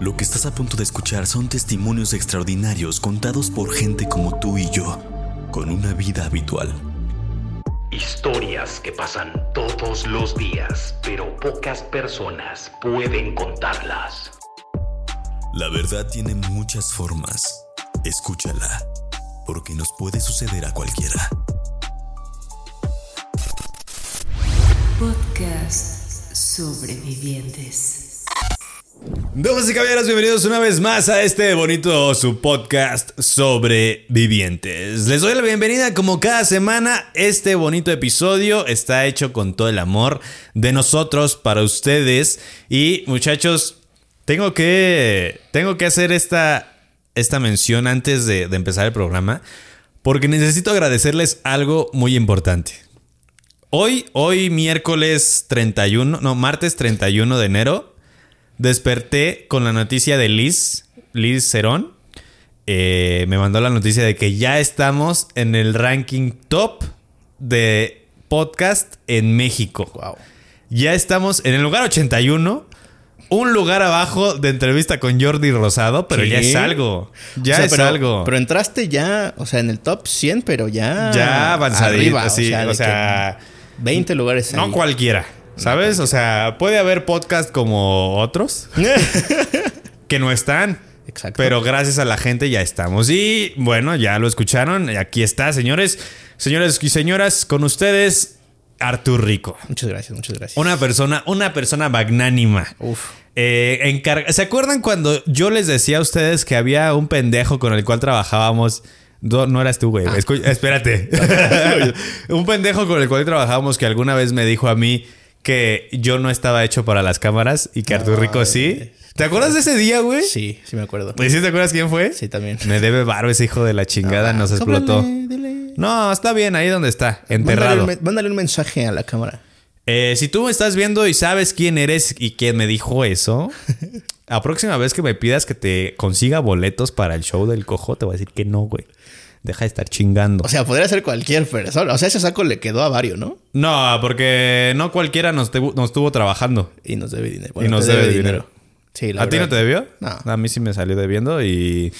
Lo que estás a punto de escuchar son testimonios extraordinarios contados por gente como tú y yo, con una vida habitual. Historias que pasan todos los días, pero pocas personas pueden contarlas. La verdad tiene muchas formas. Escúchala, porque nos puede suceder a cualquiera. Podcast Sobrevivientes. Damas y caballeros, bienvenidos una vez más a este bonito su podcast sobrevivientes. Les doy la bienvenida como cada semana. Este bonito episodio está hecho con todo el amor de nosotros para ustedes. Y muchachos, tengo que, tengo que hacer esta, esta mención antes de, de empezar el programa. Porque necesito agradecerles algo muy importante. Hoy, hoy miércoles 31, no, martes 31 de enero, desperté con la noticia de Liz, Liz Cerón. Eh, me mandó la noticia de que ya estamos en el ranking top de podcast en México. Wow. Ya estamos en el lugar 81. Un lugar abajo de entrevista con Jordi Rosado, pero ya es algo. Ya O sea, es pero, algo. Pero entraste ya, o sea, en el top 100, pero ya. ya avanzadito, arriba, sí, o que sea 20 lugares. No ahí. cualquiera, ¿sabes? O sea, puede haber podcast como otros que no están. Exacto. Pero gracias a la gente ya estamos. Y bueno, ya lo escucharon. Aquí está, señores. Señores y señoras, con ustedes, Artur Rico. Muchas gracias, muchas gracias. Una persona, una persona magnánima. Uf. Eh, ¿Se acuerdan cuando yo les decía a ustedes que había un pendejo con el cual trabajábamos? No, no eras tú, güey. Escu- espérate. un pendejo con el cual trabajábamos que alguna vez me dijo a mí que yo no estaba hecho para las cámaras y que Artur Rico sí. ¿Te acuerdas de ese día, güey? Sí, sí me acuerdo. ¿Y sí te acuerdas quién fue? Sí, también. Me debe varo ese hijo de la chingada, nos explotó. Cóbrale, dile. No, está bien, ahí donde está, Mándale enterrado. un, me- mándale un mensaje a la cámara. Eh, si tú me estás viendo y sabes quién eres y quién me dijo eso, la próxima vez que me pidas que te consiga boletos para el show del cojo, te voy a decir que no, güey. Deja de estar chingando. O sea, podría ser cualquier persona. O sea, ese saco le quedó a varios, ¿no? no, porque no cualquiera nos, tebu- nos estuvo trabajando. Y nos debe dinero. Y nos te debe dinero. Sí, la ¿A ti no te debió? No. A mí sí me salió debiendo y,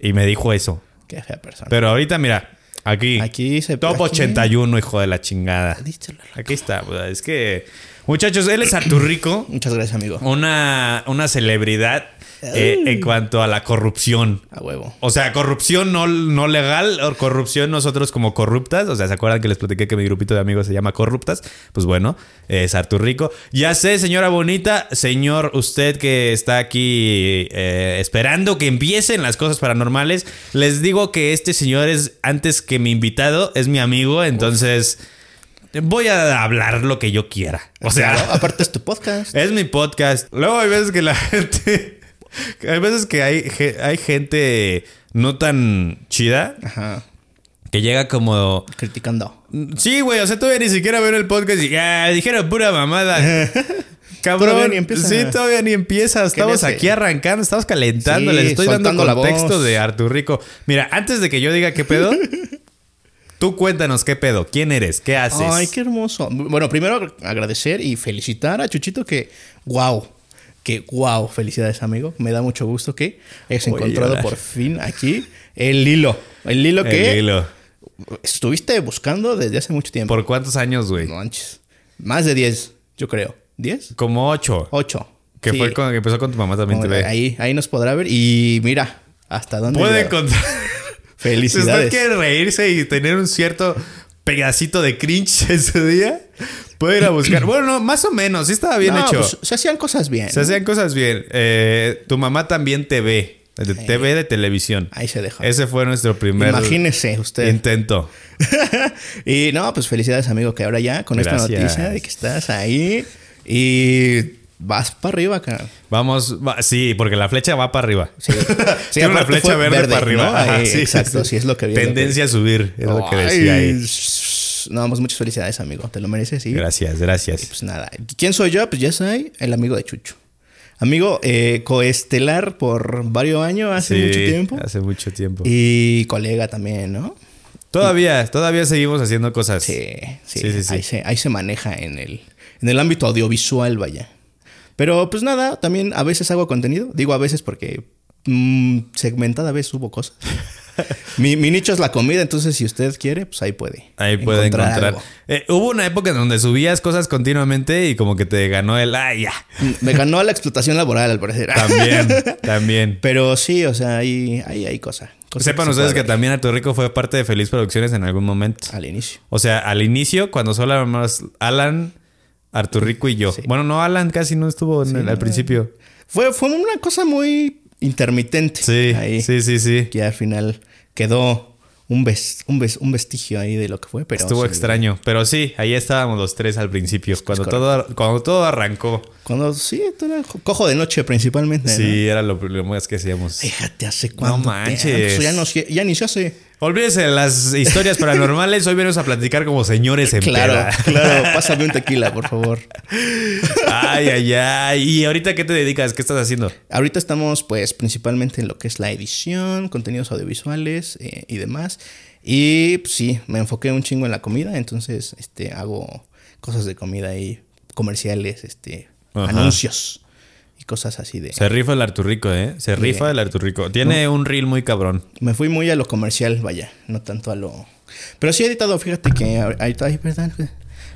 y me dijo eso. Qué fea persona. Pero ahorita, mira, aquí. Aquí se- Top aquí- 81, hijo de la chingada. Díselo. Aquí está. Es que, muchachos, él es Artur Rico. Muchas gracias, amigo. una, una celebridad eh, en cuanto a la corrupción. A huevo. O sea, corrupción no, no legal o corrupción nosotros como corruptas. O sea, ¿se acuerdan que les platiqué que mi grupito de amigos se llama Corruptas? Pues bueno, es Artur Rico. Ya sé, señora bonita, señor, usted que está aquí eh, esperando que empiecen las cosas paranormales, les digo que este señor es, antes que mi invitado, es mi amigo, entonces voy a hablar lo que yo quiera. O sea... Claro, aparte es tu podcast. Es mi podcast. Luego hay veces que la gente. Hay veces que hay, hay gente no tan chida Ajá. que llega como. Criticando. Sí, güey, o sea, todavía ni siquiera ven el podcast y ya dijeron pura mamada. Cabrón. Todavía ni empieza. Sí, todavía ni empieza. Estamos aquí arrancando, estamos calentando. Sí, Les estoy dando contexto de Artur Rico. Mira, antes de que yo diga qué pedo, tú cuéntanos qué pedo. ¿Quién eres? ¿Qué haces? Ay, qué hermoso. Bueno, primero agradecer y felicitar a Chuchito que, wow, que wow, felicidades amigo. Me da mucho gusto que hayas Voy encontrado por fin aquí el hilo. El hilo que El hilo. estuviste buscando desde hace mucho tiempo. ¿Por cuántos años, güey? No manches. Más de 10, yo creo. ¿10? Como ocho. 8. Que fue con que empezó con tu mamá también te. Ahí, ahí nos podrá ver. Y mira, hasta dónde. Puede encontrar. Si usted Felicidades. quiere reírse y tener un cierto pedacito de cringe ese día, puede ir a buscar. Bueno, no, más o menos, sí estaba bien No, hecho. pues, se hacían cosas bien. Se ¿no? hacían cosas bien. Eh, tu mamá también te ve. De TV de televisión. Ahí se dejó. Ese fue nuestro primer Imagínese usted. intento. y no, pues felicidades, amigo, que ahora ya con Gracias. esta noticia de que estás ahí y vas para arriba, cara. Vamos, va- sí, porque la flecha va para arriba. Sí. Sí, Tiene una flecha verde, verde, para arriba. ¿no? Ajá, Ahí, exacto, sí, es lo que vi, que Tendencia a subir, es lo que decía ahí. Shh, No, pues muchas felicidades, amigo. Te lo mereces, sí. Gracias, gracias. Pues nada. ¿Quién soy yo? Pues ya soy el amigo de Chucho. Amigo eh, coestelar por varios años, hace Sí, mucho tiempo. Hace mucho tiempo. Y colega también, ¿no? Todavía, todavía seguimos haciendo cosas. Sí, sí. Sí, sí, sí. Ahí, se, ahí se maneja en el, en el ámbito audiovisual, vaya. Pero pues nada, también a veces hago contenido. Digo a veces porque mm, segmentada vez hubo cosas. mi, mi nicho es la comida, entonces si usted quiere, pues ahí puede. Ahí puede encontrar. Eh, hubo una época en donde subías cosas continuamente y como que te ganó el ah, ya. Me ganó la explotación laboral, al parecer. También, también. Pero sí, o sea, ahí hay, hay cosa. cosa Sepan se ustedes que también Arturo Rico fue parte de Feliz Producciones en algún momento. Al inicio. O sea, al inicio, cuando solo éramos Alan, Arturo Rico y yo. Bueno, no, Alan casi no estuvo en el- al principio. Fue, fue una cosa muy intermitente. Sí, ahí, sí, sí, sí. Que al final quedó un, ves- un, ves- un vestigio ahí de lo que fue. Pero Estuvo sí, extraño. Pero sí, ahí estábamos los tres al principio. Cuando, todo, cuando todo arrancó. Cuando sí, tú eras cojo de noche principalmente. Sí, era lo, lo más que hacíamos. Fíjate, hace cuánto manches. tiempo? Ya, no, ya ni se hace. Olvídese de las historias paranormales. Hoy venimos a platicar como señores en Claro, peda. claro. Pásame un tequila, por favor. Ay, ay, ay. ¿Y ahorita qué te dedicas? ¿Qué estás haciendo? Ahorita estamos, pues, principalmente en lo que es la edición, contenidos audiovisuales eh, y demás. Y pues, sí, me enfoqué un chingo en la comida, entonces este, hago cosas de comida y comerciales, este, Ajá. anuncios cosas así de. Se rifa el Arturrico, ¿eh? Se rifa el Arturrico. Tiene un reel muy cabrón. Me fui muy a lo comercial, vaya, no tanto a lo. Pero sí he editado, fíjate que ahorita, ay, perdón,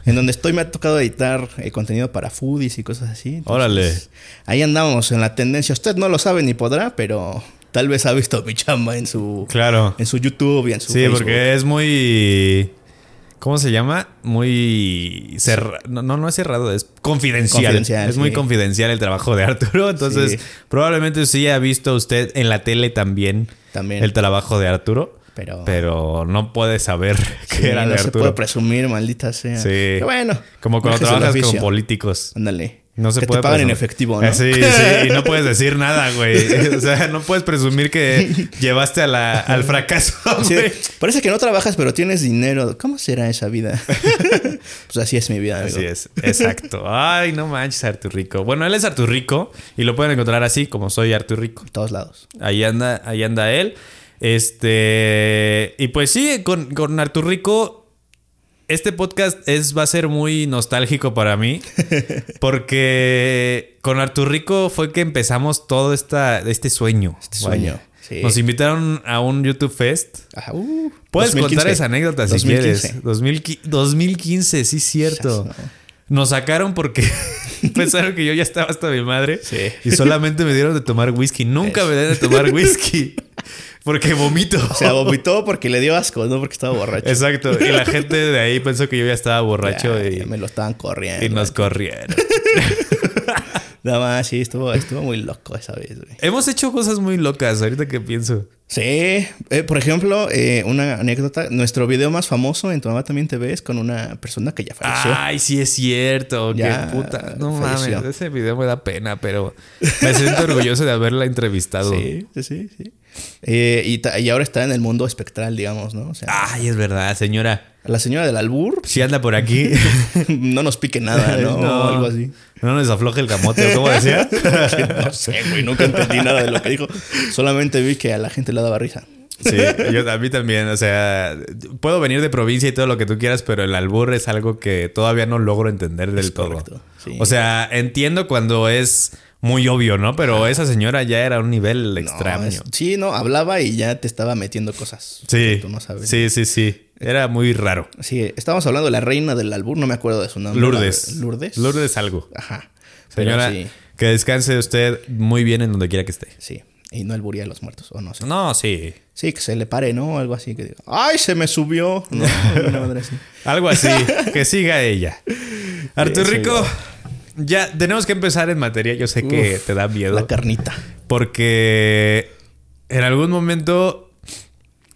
en donde estoy me ha tocado editar eh, contenido para foodies y cosas así. entonces, Órale. Ahí andamos en la tendencia. Usted no lo sabe ni podrá, pero tal vez ha visto mi chamba en su, Claro. en su YouTube y en su Sí, Facebook. porque es muy. ¿Cómo se llama? Muy cerrado. No, no, no es cerrado, es confidencial. Confidencial, es muy confidencial el trabajo de Arturo. Entonces, Sí. probablemente sí ha visto usted en la tele también, También. el trabajo de Arturo. Pero- Pero no puede saber Sí, que era no de se Arturo. puede presumir, maldita sea. Sí. Pero bueno. Como cuando trabajas con políticos. Ándale. No se que puede te pagan en presumir. efectivo, ¿no? Eh, Sí, sí, y no puedes decir nada, güey. O sea, no puedes presumir que llevaste a la- al fracaso. Sí, parece que no trabajas, pero tienes dinero. ¿Cómo será esa vida? pues así es mi vida, amigo. Así es, exacto. Ay, no manches, Arturrico. Bueno, él es Arturrico y lo pueden encontrar así, como soy Arturrico. En todos lados. Ahí anda, ahí anda él. Este. Y pues sí, con, con Arturrico. Este podcast es, va a ser muy nostálgico para mí. Porque con Arturrico fue que empezamos todo esta, este sueño. Este sueño, sí. Nos invitaron a un YouTube Fest. Ajá, uh, Puedes 2015. contar esa anécdota si 2015. quieres. 2015, 2015, sí, cierto. No. Nos sacaron porque pensaron que yo ya estaba hasta mi madre Sí. y solamente me dieron de tomar whisky. Nunca me dieron de tomar whisky porque vomito. O sea, vomitó porque le dio asco, no porque estaba borracho. Exacto. Y la gente de ahí pensó que yo ya estaba borracho Ya, y, ya me lo estaban corriendo. y nos corrieron. Nada más, sí, estuvo, estuvo muy loco esa vez, güey. Hemos hecho cosas muy locas ahorita que pienso. Sí, eh, por ejemplo, eh, una anécdota, nuestro video más famoso en Tu Mamá También Te Ves con una persona que ya falleció. Ay, sí es cierto. Ya Qué puta. No falleció. mames. Ese video me da pena, pero me siento orgulloso de haberla entrevistado. sí, sí, sí, sí. Eh, y, y ahora está en el mundo espectral, digamos, ¿no? O sea, Ay, es verdad, señora. la señora del albur, Si anda por aquí. no nos pique nada, ¿no? O algo así. No nos afloje el camote, ¿o ¿cómo decía? No sé, güey, nunca entendí nada de lo que dijo. Solamente vi que a la gente le daba risa. Sí, yo a mí también, o sea, puedo venir de provincia y todo lo que tú quieras, pero el albur es algo que todavía no logro entender del todo. correcto, sí. O sea, entiendo cuando es muy obvio, ¿no? Pero esa señora ya era un nivel No, extraño. es- sí, no, hablaba y ya te estaba metiendo cosas. Sí, que Tú no sabes. sí, sí, sí. Era muy raro. Sí, estábamos hablando de la reina del albur, no me acuerdo de su nombre. Lourdes. Lourdes. Lourdes algo. Ajá. Señora, sí, que descanse usted muy bien en donde quiera que esté. sí. Y no alburía a los muertos, o no sé. No, sí. Sí, que se le pare, ¿no? Algo así que diga, ¡ay, se me subió! No, una madre así. Algo así. que siga ella. Artur Eso Rico, ya tenemos que empezar en materia. Yo sé que Uf, te da miedo. La carnita. Porque en algún momento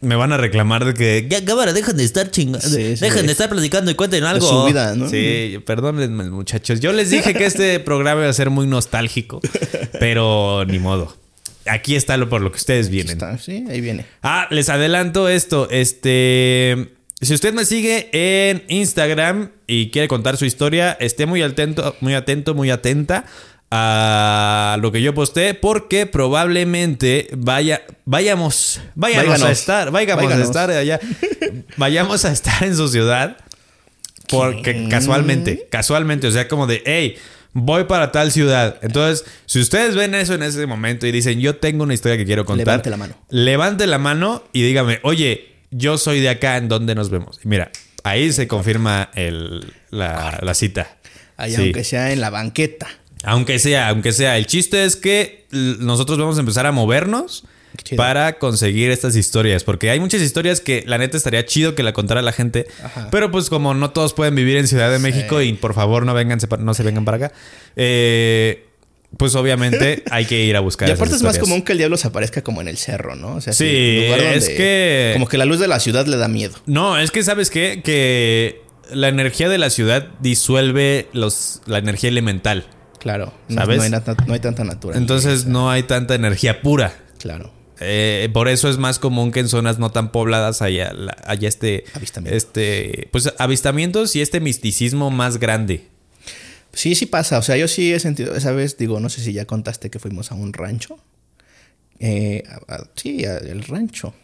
me van a reclamar de que Ya, cámara, dejen de estar chingando. Sí, sí. dejen de estar platicando y cuenten algo. su vida, ¿no? Sí, perdónenme, muchachos. Yo les dije que este programa iba a ser muy nostálgico, pero ni modo. Aquí está lo por lo que ustedes vienen. Está, sí, ahí viene. Ah, les adelanto esto. Este. Si usted me sigue en Instagram y quiere contar su historia, esté muy atento, muy atento, muy atenta a lo que yo posté, porque probablemente vaya, vayamos, vayamos a estar, vayamos a estar allá, vayamos a estar en su ciudad, porque casualmente, casualmente, o sea, como de, hey, voy para tal ciudad. Entonces, si ustedes ven eso en ese momento y dicen, yo tengo una historia que quiero contar, Levante la mano. Levante la mano y dígame, oye, yo soy de acá, ¿en dónde nos vemos? Mira, ahí se confirma el- la, la cita. Ahí, Sí. aunque sea en la banqueta. Aunque sea, aunque sea. El chiste es que nosotros vamos a empezar a movernos para conseguir estas historias. Porque hay muchas historias que la neta estaría chido que la contara la gente. Ajá. Pero pues como no todos pueden vivir en Ciudad de México y por favor no vengan, no se vengan para acá. eh, pues obviamente hay que ir a buscar. Y esas aparte es más común que el diablo se aparezca como en el cerro, ¿no? O sea, Sí, lugar es que- Como que la luz de la ciudad le da miedo. No, es que sabes qué? Que la energía de la ciudad disuelve los, la energía elemental. Claro. No, ¿Sabes? No hay, nata- no hay tanta naturaleza. Entonces no hay tanta energía pura. Claro. Eh, por eso es más común que en zonas no tan pobladas haya, haya este, Avistamiento. este, pues avistamientos y este misticismo más grande. Sí, sí pasa. O sea, yo sí he sentido. Esa vez, digo, no sé si ya contaste que fuimos a un rancho. Eh, a- a- sí, a- el rancho.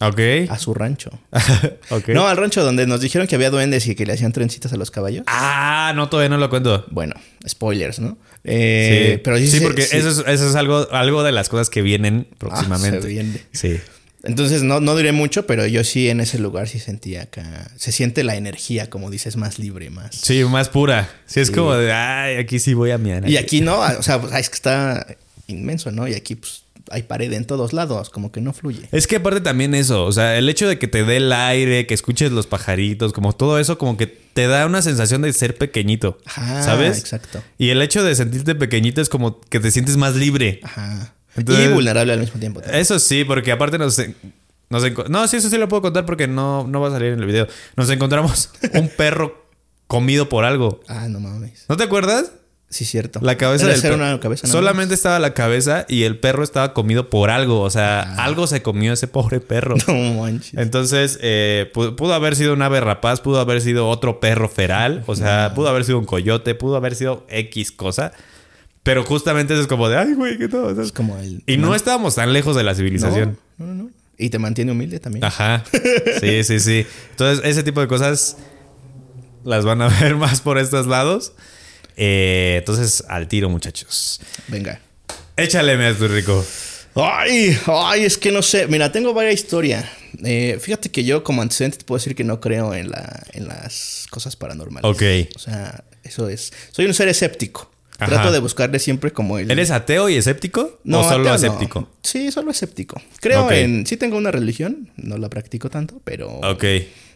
Ok. A su rancho. No, al rancho donde nos dijeron que había duendes y que le hacían trencitas a los caballos. Ah, no, todavía no lo cuento. Bueno, spoilers, ¿no? Eh, sí, Pero sí, sí, porque sí. Eso, es, eso es algo, algo de las cosas que vienen próximamente. Ah, se viene. Sí. Entonces no, no diré mucho, pero yo sí en ese lugar sí sentía acá. Se siente la energía, como dices, más libre, más. Sí, más pura. Sí, es como de, ay, aquí sí voy a mi Y aquí no, o sea, pues, es que está inmenso, ¿no? Y aquí pues hay pared en todos lados, como que no fluye. Es que aparte también eso, o sea, el hecho de que te dé el aire, que escuches los pajaritos, como todo eso, como que te da una sensación de ser pequeñito, Ajá, ¿sabes? exacto. Y el hecho de sentirte pequeñito es como que te sientes más libre. Ajá. Entonces- y vulnerable al mismo tiempo. también. Eso sí, porque aparte nos... nos no, sí, eso sí lo puedo contar porque no, no va a salir en el video. Nos encontramos un perro comido por algo. Ah, no mames. ¿No te acuerdas? Sí, cierto. La cabeza Debe del perro. una cabeza. Solamente estaba la cabeza y el perro estaba comido por algo. O sea, algo se comió ese pobre perro. No manches. Entonces, eh, pu- pudo, haber sido un ave rapaz, pudo haber sido otro perro feral, o sea, pudo haber sido un coyote, pudo haber sido X cosa. Pero justamente eso es como de, ay, güey, ¿qué todo? Es como el. Y no estábamos tan lejos de la civilización. No, no, no. Y te mantiene humilde también. Ajá. Sí, sí, sí. Entonces, ese tipo de cosas las van a ver más por estos lados. Eh, entonces, al tiro, muchachos. Venga. Échale, me tu rico. Ay, ay, es que no sé. Mira, tengo varias historias. Eh, fíjate que yo como antecedente te puedo decir que no creo en, la, en las cosas paranormales. Ok. O sea, eso es... Soy un ser escéptico. Ajá. Trato de buscarle siempre como el... ¿Eres ateo y escéptico? ¿O solo no. escéptico? Sí, solo escéptico. Creo en... Sí tengo una religión. No la practico tanto, pero... Ok.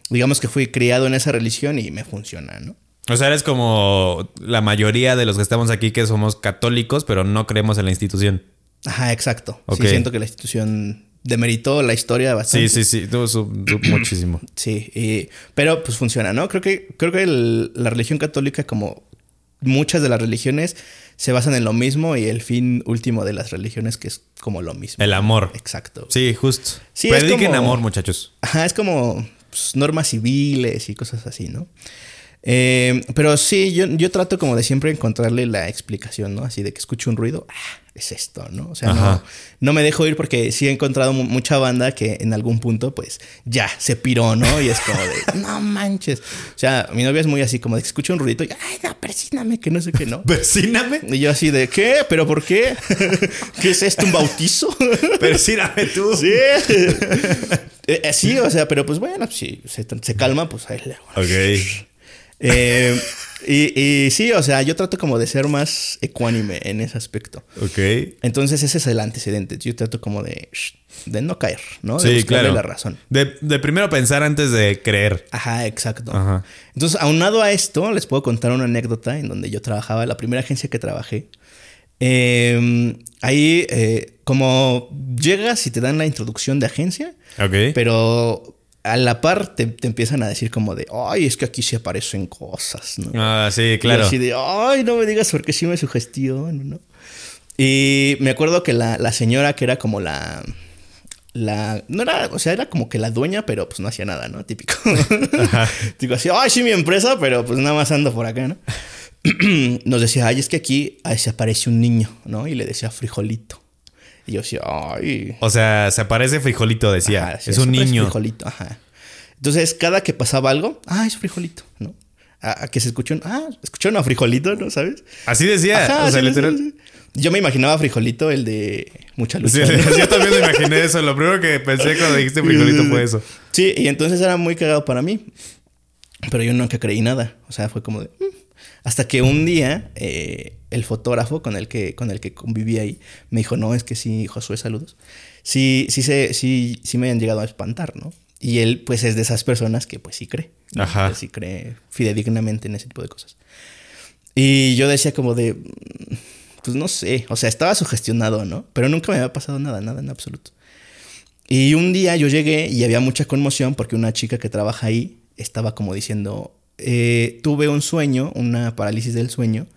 Digamos que fui criado en esa religión y me funciona, ¿no? O sea, eres como la mayoría de los que estamos aquí que somos católicos, pero no creemos en la institución. Ajá, exacto. Ok. Sí, siento que la institución demeritó la historia bastante. Sí, sí, sí. Tú, su- tú muchísimo. Sí, y- pero pues funciona, ¿no? Creo que, creo que el- la religión católica, como muchas de las religiones, se basan en lo mismo y el fin último de las religiones que es como lo mismo. El amor. Exacto. Sí, justo. Sí, Prediquen como- amor, muchachos. Ajá, es como pues, normas civiles y cosas así, ¿no? Eh, pero sí, yo, yo trato como de siempre encontrarle la explicación, ¿no? Así de que escucho un ruido, ah, es esto, ¿no? O sea, no, me dejo ir porque sí he encontrado mu- mucha banda que en algún punto, pues, ya se piró, ¿no? Y es como de, no manches. O sea, mi novia es muy así, como de que escucha un ruidito y, ay, no, persíname, que no sé qué, ¿no? Persíname. Y yo así de, ¿qué? ¿Pero por qué? ¿Qué es esto? ¿Un bautizo? Persíname tú. Sí. Eh, eh, sí, o sea, pero pues bueno, si se, se calma, pues ahí le hago. Ok. Eh, y, y sí, o sea, yo trato como de ser más ecuánime en ese aspecto. Ok. Entonces ese es el antecedente. Yo trato como de, de no caer, ¿no? De Sí, claro. la razón. De, de primero pensar antes de creer. Ajá, exacto. Ajá. Entonces, aunado a esto, les puedo contar una anécdota en donde yo trabajaba, la primera agencia que trabajé. Eh, ahí, eh, como llegas y te dan la introducción de agencia, Ok. pero a la par te, te empiezan a decir como de, ay, es que aquí se aparecen cosas, ¿no? Ah, sí, Y claro. así de, ay, no me digas porque sí me sugestiono, ¿no? Y me acuerdo que la, la señora que era como la... La, no era, o sea, era como que la dueña, pero pues no hacía nada, ¿no? Típico. Digo así, ay, sí, mi empresa, pero pues nada más ando por acá, ¿no? Nos decía, ay, es que aquí ay, se aparece un niño, ¿no? Y le decía frijolito. Y yo decía, ay. O sea, se aparece frijolito, decía. Ajá, sí, es un niño. Frijolito, ajá. Entonces, cada que pasaba algo, ah, es frijolito, ¿no? a, a que se escuchó un, ah, escucharon a Frijolito, ¿no? ¿Sabes? Así decía. Ajá, o sea, sí, literal. sí. Yo me imaginaba Frijolito, el de mucha luz. Sí, yo también me imaginé eso. Lo primero que pensé cuando dijiste frijolito fue eso. Sí, y entonces era muy cagado para mí. Pero yo nunca creí nada. O sea, fue como de. "Mm". Hasta que un día eh, el fotógrafo con el que con el que conviví ahí me dijo, no, es que sí, Josué, saludos. Sí, sí, se, sí, sí me han llegado a espantar, ¿no? Y él, pues, es de esas personas que, pues, sí cree. ¿no? Ajá. Que sí cree fidedignamente en ese tipo de cosas. Y yo decía como de, mm, pues no sé, o sea, estaba sugestionado, ¿no? Pero nunca me había pasado nada, nada en absoluto. Y un día yo llegué y había mucha conmoción porque una chica que trabaja ahí estaba como diciendo, eh, tuve un sueño, una parálisis del sueño,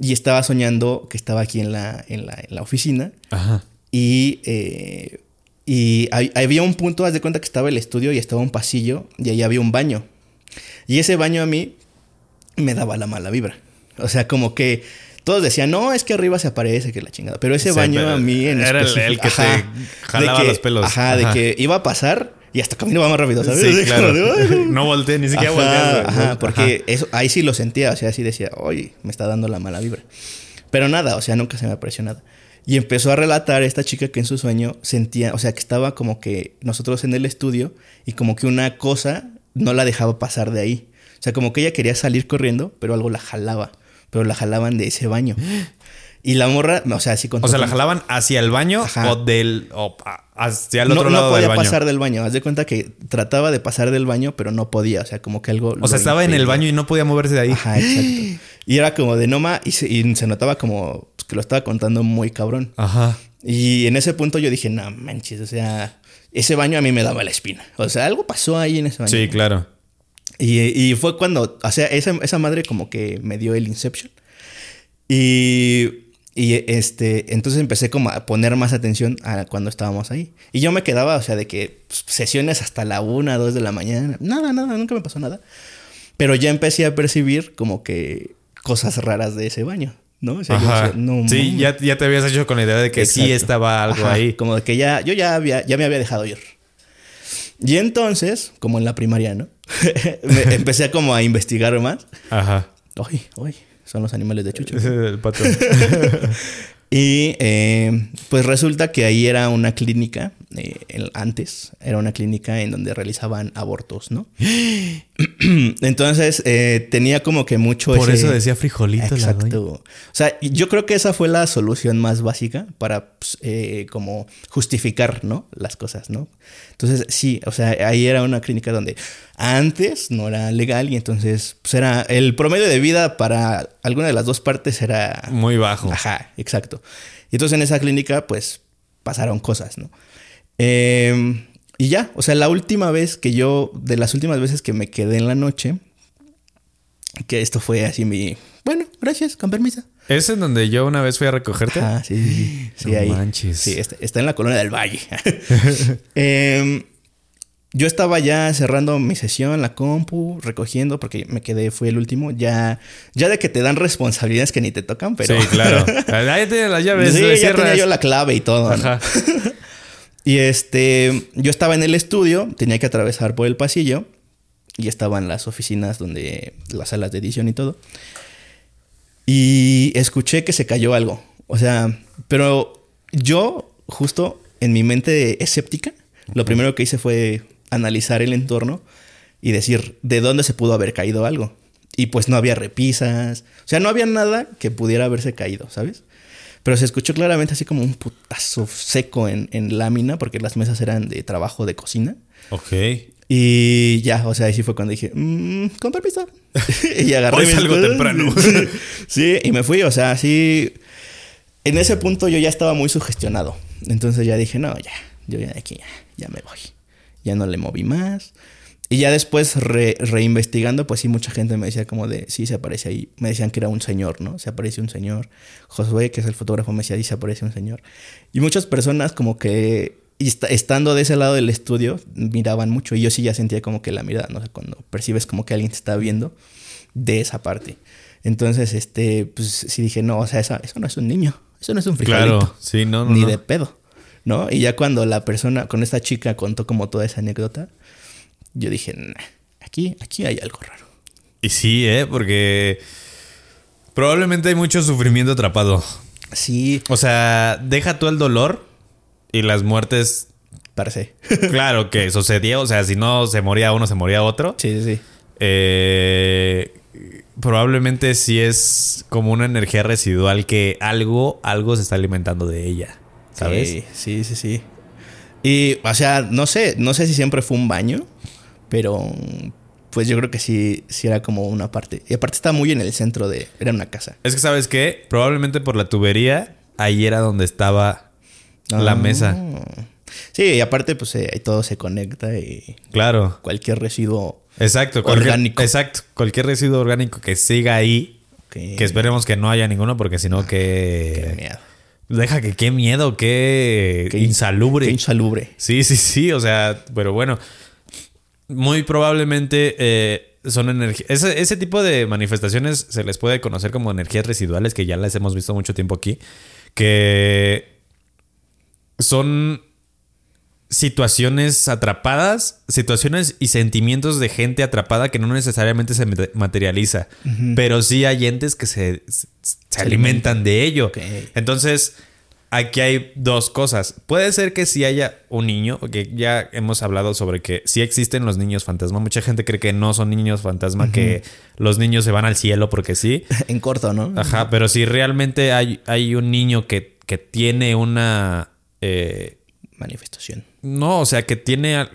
y estaba soñando que estaba aquí en la, en la, en la oficina Ajá. y, eh, y hay- había un punto, haz de cuenta que estaba el estudio y estaba un pasillo y ahí había un baño. Y ese baño a mí me daba la mala vibra. O sea, como que todos decían, no, es que arriba se aparece, que la chingada. Pero ese baño pero a mí en era específico- el que te de jalaba los pelos. Ajá, Ajá. de que iba a pasar y hasta caminaba más rápido, ¿sabes? Sí, claro. como de, "Ay, No volteé, ni siquiera Ajá, volteando. Ajá, porque eso, ahí sí lo sentía, o sea, sí decía, oye, me está dando la mala vibra. Pero nada, o sea, nunca se me apareció nada. Y empezó a relatar esta chica que en su sueño sentía, o sea, que estaba como que nosotros en el estudio y como que una cosa no la dejaba pasar de ahí. O sea, como que ella quería salir corriendo, pero algo la jalaba, pero la jalaban de ese baño. Y la morra, o sea, así con O sea, la jalaban hacia el baño Ajá. o del. o hacia el no, otro no lado podía del baño. pasar del baño. Haz de cuenta que trataba de pasar del baño, pero no podía. O sea, como que algo. O sea, estaba en el impedía. baño y no podía moverse de ahí. Ajá, exacto. Y era como de Noma y se, y se notaba como que lo estaba contando muy cabrón. Ajá. Y en ese punto yo dije, no manches, o sea, ese baño a mí me daba la espina. O sea, algo pasó ahí en ese baño. Sí, claro. Y, y fue cuando, o sea, esa, esa madre como que me dio el Inception. Y, y este, entonces empecé como a poner más atención a cuando estábamos ahí. Y yo me quedaba, o sea, de que pues, sesiones hasta la una, dos de la mañana. Nada, nada, nunca me pasó nada. Pero ya empecé a percibir como que cosas raras de ese baño, ¿no? O sea, yo Ajá. decía, no sí, ya, ya te habías hecho con la idea de que sí estaba algo Ajá, ahí. Como de que ya, yo ya había, ya me había dejado ir. Y entonces, como en la primaria, ¿no? Me empecé como a investigar más. Ajá. Uy, uy, son los animales de Chucho. Es el. Y eh, pues resulta que ahí era una clínica, eh, el- antes era una clínica en donde realizaban abortos, ¿no? Entonces eh, tenía como que mucho Por ese- eso decía frijolito Exacto. O sea, yo creo que esa fue la solución más básica para pues, eh, como justificar, ¿no? Las cosas, ¿no? Entonces, sí, o sea, ahí era una clínica donde antes no era legal y entonces pues era el promedio de vida para alguna de las dos partes era Muy bajo. Ajá, exacto. Y entonces en esa clínica, pues, pasaron cosas, ¿no? Eh, y ya, o sea, la última vez que yo, de las últimas veces que me quedé en la noche, que esto fue así mi, bueno, gracias, con permiso. ¿Es en donde yo una vez fui a recogerte? Ajá, sí, sí, sí, No ahí. manches. Sí, está, está en la colonia del Valle. Em, yo estaba ya cerrando mi sesión, la compu, recogiendo, porque me quedé, fue el último. Ya, ya de que te dan responsabilidades que ni te tocan, pero. Sí, claro. Ahí tienes las llaves. Sí, ya tenía yo la clave y todo. ¿no? Y este, yo estaba en el estudio, tenía que atravesar por el pasillo y estaban las oficinas donde las salas de edición y todo. Y escuché que se cayó algo. O sea, pero yo justo en mi mente escéptica, lo primero que hice fue analizar el entorno y decir de dónde se pudo haber caído algo. Y pues no había repisas, o sea, no había nada que pudiera haberse caído, ¿sabes? Pero se escuchó claramente así como un putazo seco en, en lámina, porque las mesas eran de trabajo de cocina. Ok. Y ya, o sea, ahí sí fue cuando dije, mmm, con permiso. y agarré Hoy salgo cosas. temprano. sí, y me fui, o sea, sí. En ese punto yo ya estaba muy sugestionado. Entonces ya dije, no, ya, yo ya de aquí ya, ya me voy. Ya no le moví más. Y ya después, re- reinvestigando, pues sí, mucha gente me decía como de, sí, se aparece ahí. Me decían que era un señor, ¿no? Se aparece un señor. Josué, que es el fotógrafo, me decía, sí, se aparece un señor. Y muchas personas como que, estando de ese lado del estudio, miraban mucho. Y yo sí ya sentía como que la mirada, no sé, cuando percibes como que alguien te está viendo de esa parte. Entonces, este, pues sí dije, no, o sea, eso, eso no es un niño. Eso no es un frijolito. Claro. Sí, no, no. ni no. de pedo. ¿No? Y ya cuando la persona, con esta chica contó como toda esa anécdota, yo dije, "Nah, aquí, aquí hay algo raro. Y sí, ¿eh? Porque probablemente hay mucho sufrimiento atrapado. Sí, O sea, deja tú el dolor y las muertes. parece. Claro que sucedió. O sea, si no se moría uno, se moría otro. Sí, sí, sí. Eh, probablemente sí es como una energía residual que algo, algo se está alimentando de ella. ¿Sabes? Sí, sí, sí, sí. Y, o sea, no sé, no sé si siempre fue un baño, pero pues yo creo que sí, sí era como una parte. Y aparte estaba muy en el centro de, era una casa. Es que, ¿sabes qué? Probablemente por la tubería, ahí era donde estaba la Ah. mesa. Sí, y aparte pues eh, ahí todo se conecta y Claro. cualquier residuo Exacto. Cualquier, Orgánico. Exacto. Cualquier residuo orgánico que siga ahí, que, que esperemos que no haya ninguno, porque si no, Qué que... miedo. Deja que qué miedo, qué, Qué- insalubre. Qué insalubre. Sí, sí, sí. O sea, pero bueno. Muy probablemente eh, son energías. Ese, ese tipo de manifestaciones se les puede conocer como energías residuales, que ya las hemos visto mucho tiempo aquí. Que son situaciones atrapadas, situaciones y sentimientos de gente atrapada que no necesariamente se mate- materializa, pero sí hay entes que se, se- se alimentan de ello. Entonces, aquí hay dos cosas. Puede ser que sí haya un niño, que ya hemos hablado sobre que sí existen los niños fantasma. Mucha gente cree que no son niños fantasma, que los niños se van al cielo porque sí. En corto, ¿no? Ajá, pero si realmente hay, hay un niño que, que tiene una... eh, Manifestación. no, o sea, que tiene...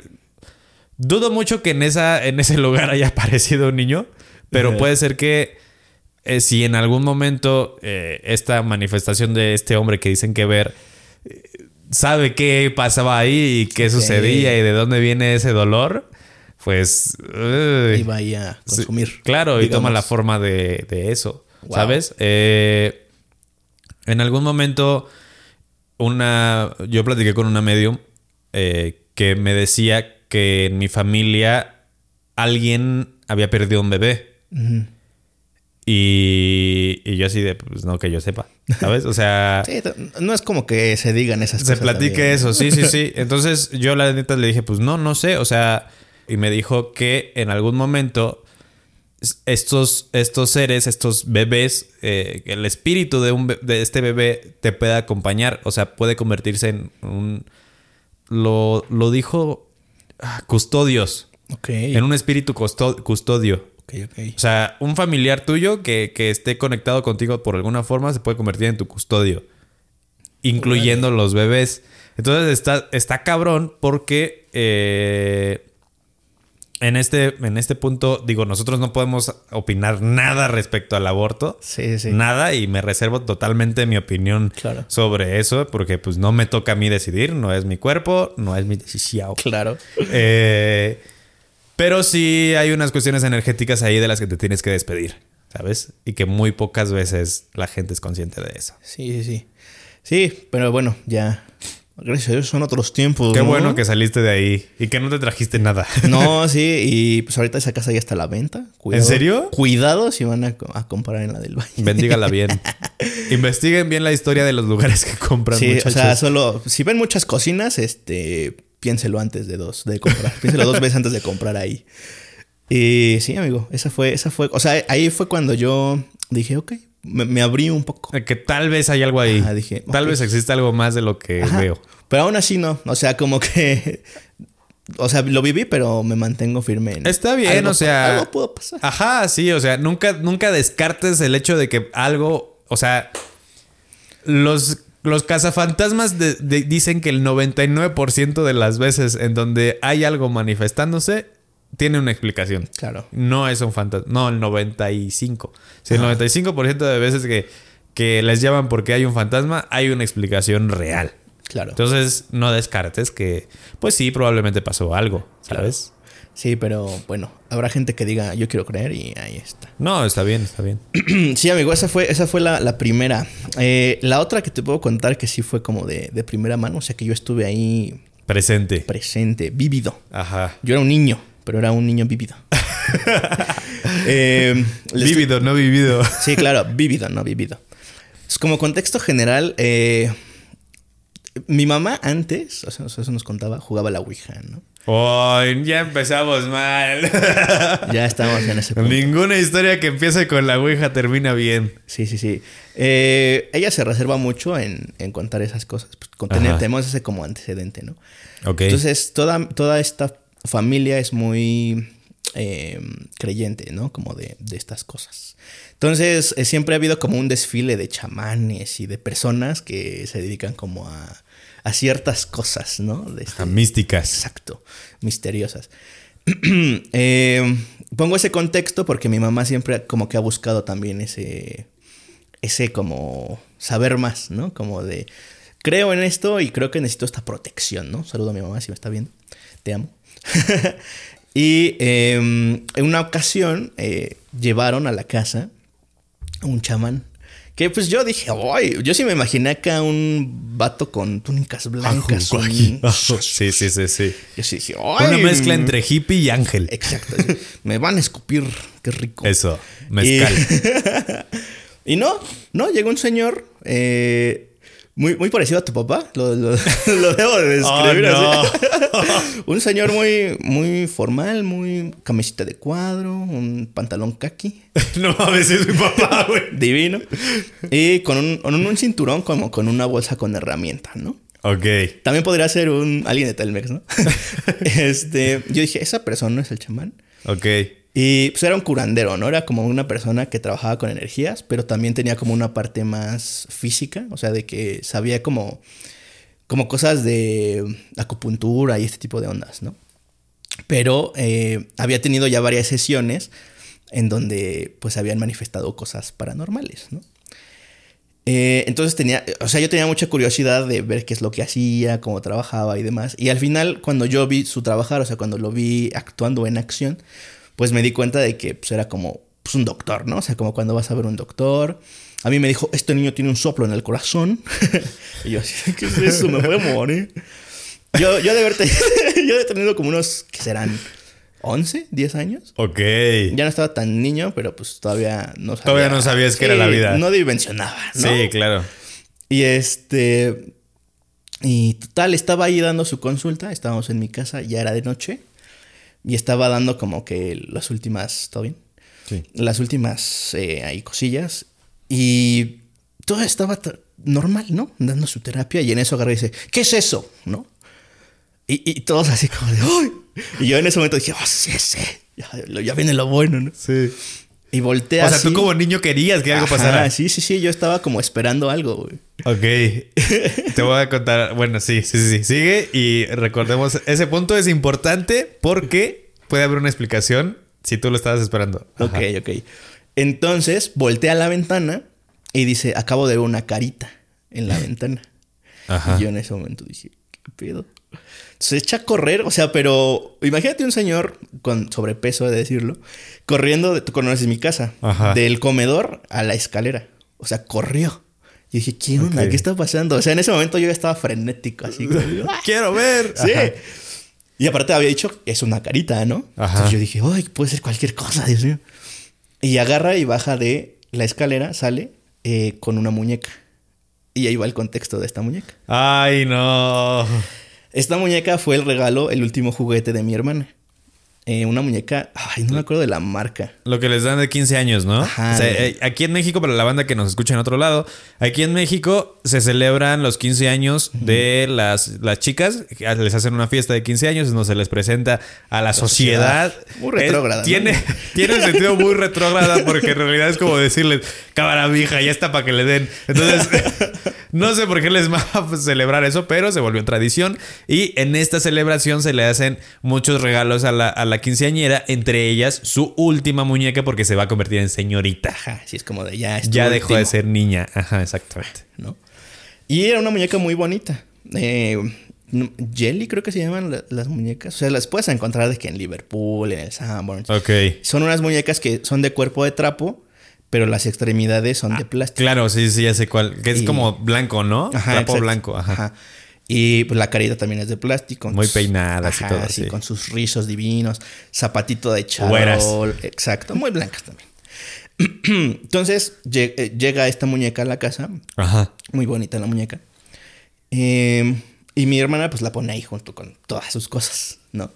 Dudo mucho que en, esa, en ese lugar haya aparecido un niño, pero puede ser que eh, si en algún momento eh, esta manifestación de este hombre que dicen que ver eh, sabe qué pasaba ahí y qué sucedía y de dónde viene ese dolor, pues... uy. Y vaya a Sí, consumir. claro, y toma la forma de, de eso. Wow. ¿Sabes? En algún momento, una. Yo platiqué con una medium que me decía que en mi familia alguien había perdido un bebé. Y, y yo así de, pues no que yo sepa, ¿sabes? O sea, Sí, no es como que se digan esas se cosas. platique también. eso, sí, sí, sí. Entonces yo la neta le dije, pues no, no sé, o sea, y me dijo que en algún momento estos, estos seres, estos bebés, eh, el espíritu de, un, de este bebé te puede acompañar, o sea, puede convertirse en un... Lo, lo dijo ah, custodios, Ok. en un espíritu custo- custodio. O sea, un familiar tuyo que, que esté conectado contigo por alguna forma se puede convertir en tu custodio, incluyendo los bebés. Entonces está, está cabrón porque eh, en, este, en este punto, digo, nosotros no podemos opinar nada respecto al aborto. Sí, sí. Nada, y me reservo totalmente mi opinión Claro. sobre eso, porque pues no me toca a mí decidir, no es mi cuerpo, no es mi decisión. Claro. Eh, pero sí hay unas cuestiones energéticas ahí de las que te tienes que despedir, ¿sabes? Y que muy pocas veces la gente es consciente de eso. Sí, sí, sí. Sí, pero bueno, ya. Gracias a Dios son otros tiempos. Qué ¿no? bueno que saliste de ahí y que no te trajiste nada. No, sí, y pues ahorita esa casa ya está a la venta. Cuidado- serio? Cuidado si van a, co- a comprar en la del Valle. Bendígala bien. Investiguen bien la historia de los lugares que compran, Sí, muchachos. o sea, solo si ven muchas cocinas, este, piénselo antes de dos, de comprar. piénselo dos veces antes de comprar ahí. Y sí, amigo, esa fue, esa fue, o sea, ahí fue cuando yo dije, ok, me, me abrí un poco. Que tal vez hay algo ahí. Ajá, dije, tal vez existe algo más de lo que Ajá. veo. Pero aún así no, o sea, como que, o sea, lo viví, pero me mantengo firme. En, Está bien, algo o sea. Algo pudo pasar. Ajá, sí, o sea, nunca, nunca descartes el hecho de que algo. O sea. Los, los cazafantasmas de- de- dicen que el 99% de las veces en donde hay algo manifestándose, tiene una explicación. Claro. No es un fantasma. No, el 95. Si el 95% de veces que, que les llaman porque hay un fantasma, hay una explicación real. Claro. Entonces, no descartes que, pues sí, probablemente pasó algo, ¿sabes? Sí, pero bueno, habrá gente que diga, yo quiero creer y ahí está. No, está bien, está bien. Sí, amigo, esa fue, esa fue la, la primera. Eh, la otra que te puedo contar que sí fue como de, de primera mano, o sea que yo estuve ahí Presente. presente, vívido. Ajá. Yo era un niño, pero era un niño vívido. Eh, Vívido, no vivido. Sí, claro, vívido, no vivido. Es como contexto general, eh, mi mamá antes, o sea, eso nos contaba, jugaba la Ouija, ¿no? Ay, ya empezamos mal. Ya estamos en ese punto. Ninguna historia que empiece con la Ouija termina bien. Sí, sí, sí. Eh, ella se reserva mucho en, en contar esas cosas. Pues, con tener, tenemos ese como antecedente, ¿no? Ok. Entonces, toda, toda esta familia es muy eh, creyente, ¿no? Como de, de estas cosas. Entonces, eh, siempre ha habido como un desfile de chamanes y de personas que se dedican como a, a ciertas cosas, ¿no? De este- místicas. Exacto, misteriosas. Eh, pongo ese contexto porque mi mamá siempre como que ha buscado también ese, ese como saber más, ¿no? Como de, creo en esto y creo que necesito esta protección, ¿no? Saludo a mi mamá si me está viendo, te amo. y eh, en una ocasión eh, llevaron a la casa a un chamán. Que pues yo dije, ¡ay! Yo sí me imaginé acá un vato con túnicas blancas. un- Sí, sí, sí, sí. yo sí dije, ¡ay! Una mezcla entre hippie y ángel. Exacto. Me van a escupir, qué rico. Eso, mezcal. Y, y no, no, llegó un señor eh, muy, muy parecido a tu papá. Lo, lo- lo debo de describir Oh, así. un señor muy, muy formal, muy camiseta de cuadro, un pantalón kaki, no mames, es mi papá, güey. divino. Y con un, con un cinturón como con una bolsa con herramienta, ¿no? Ok. También podría ser un alguien de Telmex, ¿no? este, yo dije, esa persona no es el chamán. Ok. Y pues era un curandero, ¿no? Era como una persona que trabajaba con energías, pero también tenía como una parte más física, o sea, de que sabía como, como cosas de acupuntura y este tipo de ondas, ¿no? Pero eh, había tenido ya varias sesiones en donde pues habían manifestado cosas paranormales, ¿no? Eh, entonces tenía, o sea, yo tenía mucha curiosidad de ver qué es lo que hacía, cómo trabajaba y demás. Y al final, cuando yo vi su trabajar, o sea, cuando lo vi actuando en acción, pues me di cuenta de que pues, era como pues, un doctor, ¿no? O sea, como cuando vas a ver un doctor. A mí me dijo, este niño tiene un soplo en el corazón. y yo así, ¿qué es eso? Me voy a morir. Yo, yo de haber yo de tenido como unos, ¿qué serán? ¿11? ¿10 años? Ok. Ya no estaba tan niño, pero pues todavía no sabía. Todavía no sabías qué era la vida. No dimensionaba, ¿no? Sí, claro. Y este. Y total, estaba ahí dando su consulta. Estábamos en mi casa, ya era de noche. Y estaba dando como que las últimas. ¿Todo bien? Sí. Las últimas eh, ahí cosillas. Y todo estaba normal, ¿no? Dando su terapia. Y en eso agarré y dice: ¿Qué es eso? ¿No? Y, y todos así como de ¡ay! Y yo en ese momento dije: ¡Oh, sí, sí! Ya, ya viene lo bueno, ¿no? Sí. Y volteé O sea, así. tú como niño querías que algo Ajá, pasara. Sí, sí, sí. Yo estaba como esperando algo, güey. Ok. Te voy a contar. Bueno, sí, sí, sí. Sigue y recordemos, ese punto es importante porque puede haber una explicación si tú lo estabas esperando. Ok, Ajá. ok. Entonces volteé a la ventana y dice, acabo de ver una carita en la ventana. Ajá. Y yo en ese momento dije, ¿qué pedo? Se echa a correr, o sea, pero imagínate un señor con sobrepeso, de decirlo, corriendo, de, tú conoces mi casa, Ajá. del comedor a la escalera. O sea, corrió. Y dije, ¿qué onda? ¿Qué está pasando? O sea, en ese momento yo ya estaba frenético, así. como, ¡ah! Quiero ver. Sí. Ajá. Y aparte había dicho, es una carita, ¿no? Ajá. Entonces yo dije, ay, puede ser cualquier cosa, Dios mío. Y agarra y baja de la escalera, sale eh, con una muñeca. Y ahí va el contexto de esta muñeca. Ay, no. Esta muñeca fue el regalo, el último juguete de mi hermana. Eh, una muñeca, ay, no me acuerdo de la marca. Lo que les dan de 15 años, ¿no? Ajá, O sea, eh, aquí en México, para la banda que nos escucha en otro lado, aquí en México se celebran los 15 años de las, las chicas, que les hacen una fiesta de 15 años, donde se les presenta a la, sociedad. sociedad. Muy retrógrada, tiene, tiene un sentido muy retrógrada porque en realidad es como decirles, cámara, mija, ya está para que le den. Entonces, no sé por qué les va a celebrar eso, pero se volvió tradición. Y en esta celebración se le hacen muchos regalos a la, a la quinceañera, entre ellas su última muñeca porque se va a convertir en señorita. Ajá, sí, es como de ya. Ya dejó de ser niña. Ajá, exactamente. ¿no? Y era una muñeca muy bonita. Eh, Jelly creo que se llaman la- las muñecas. O sea, las puedes encontrar de que en Liverpool, en el Sanborns. Ok. Son unas muñecas que son de cuerpo de trapo, pero las extremidades son de plástico. Claro, sí, sí, ya sé cuál. Que es Y- como blanco, ¿no? Ajá, Trapo exacto. blanco. Ajá. Y pues la carita también es de plástico. Muy peinadas y ajá, todo, sí, sí. con sus rizos divinos, zapatito de charol. Exacto, muy blancas también. Entonces eh, llega esta muñeca a la casa, Ajá. muy bonita la muñeca. Eh, Y mi hermana pues la pone ahí junto con todas sus cosas, ¿no?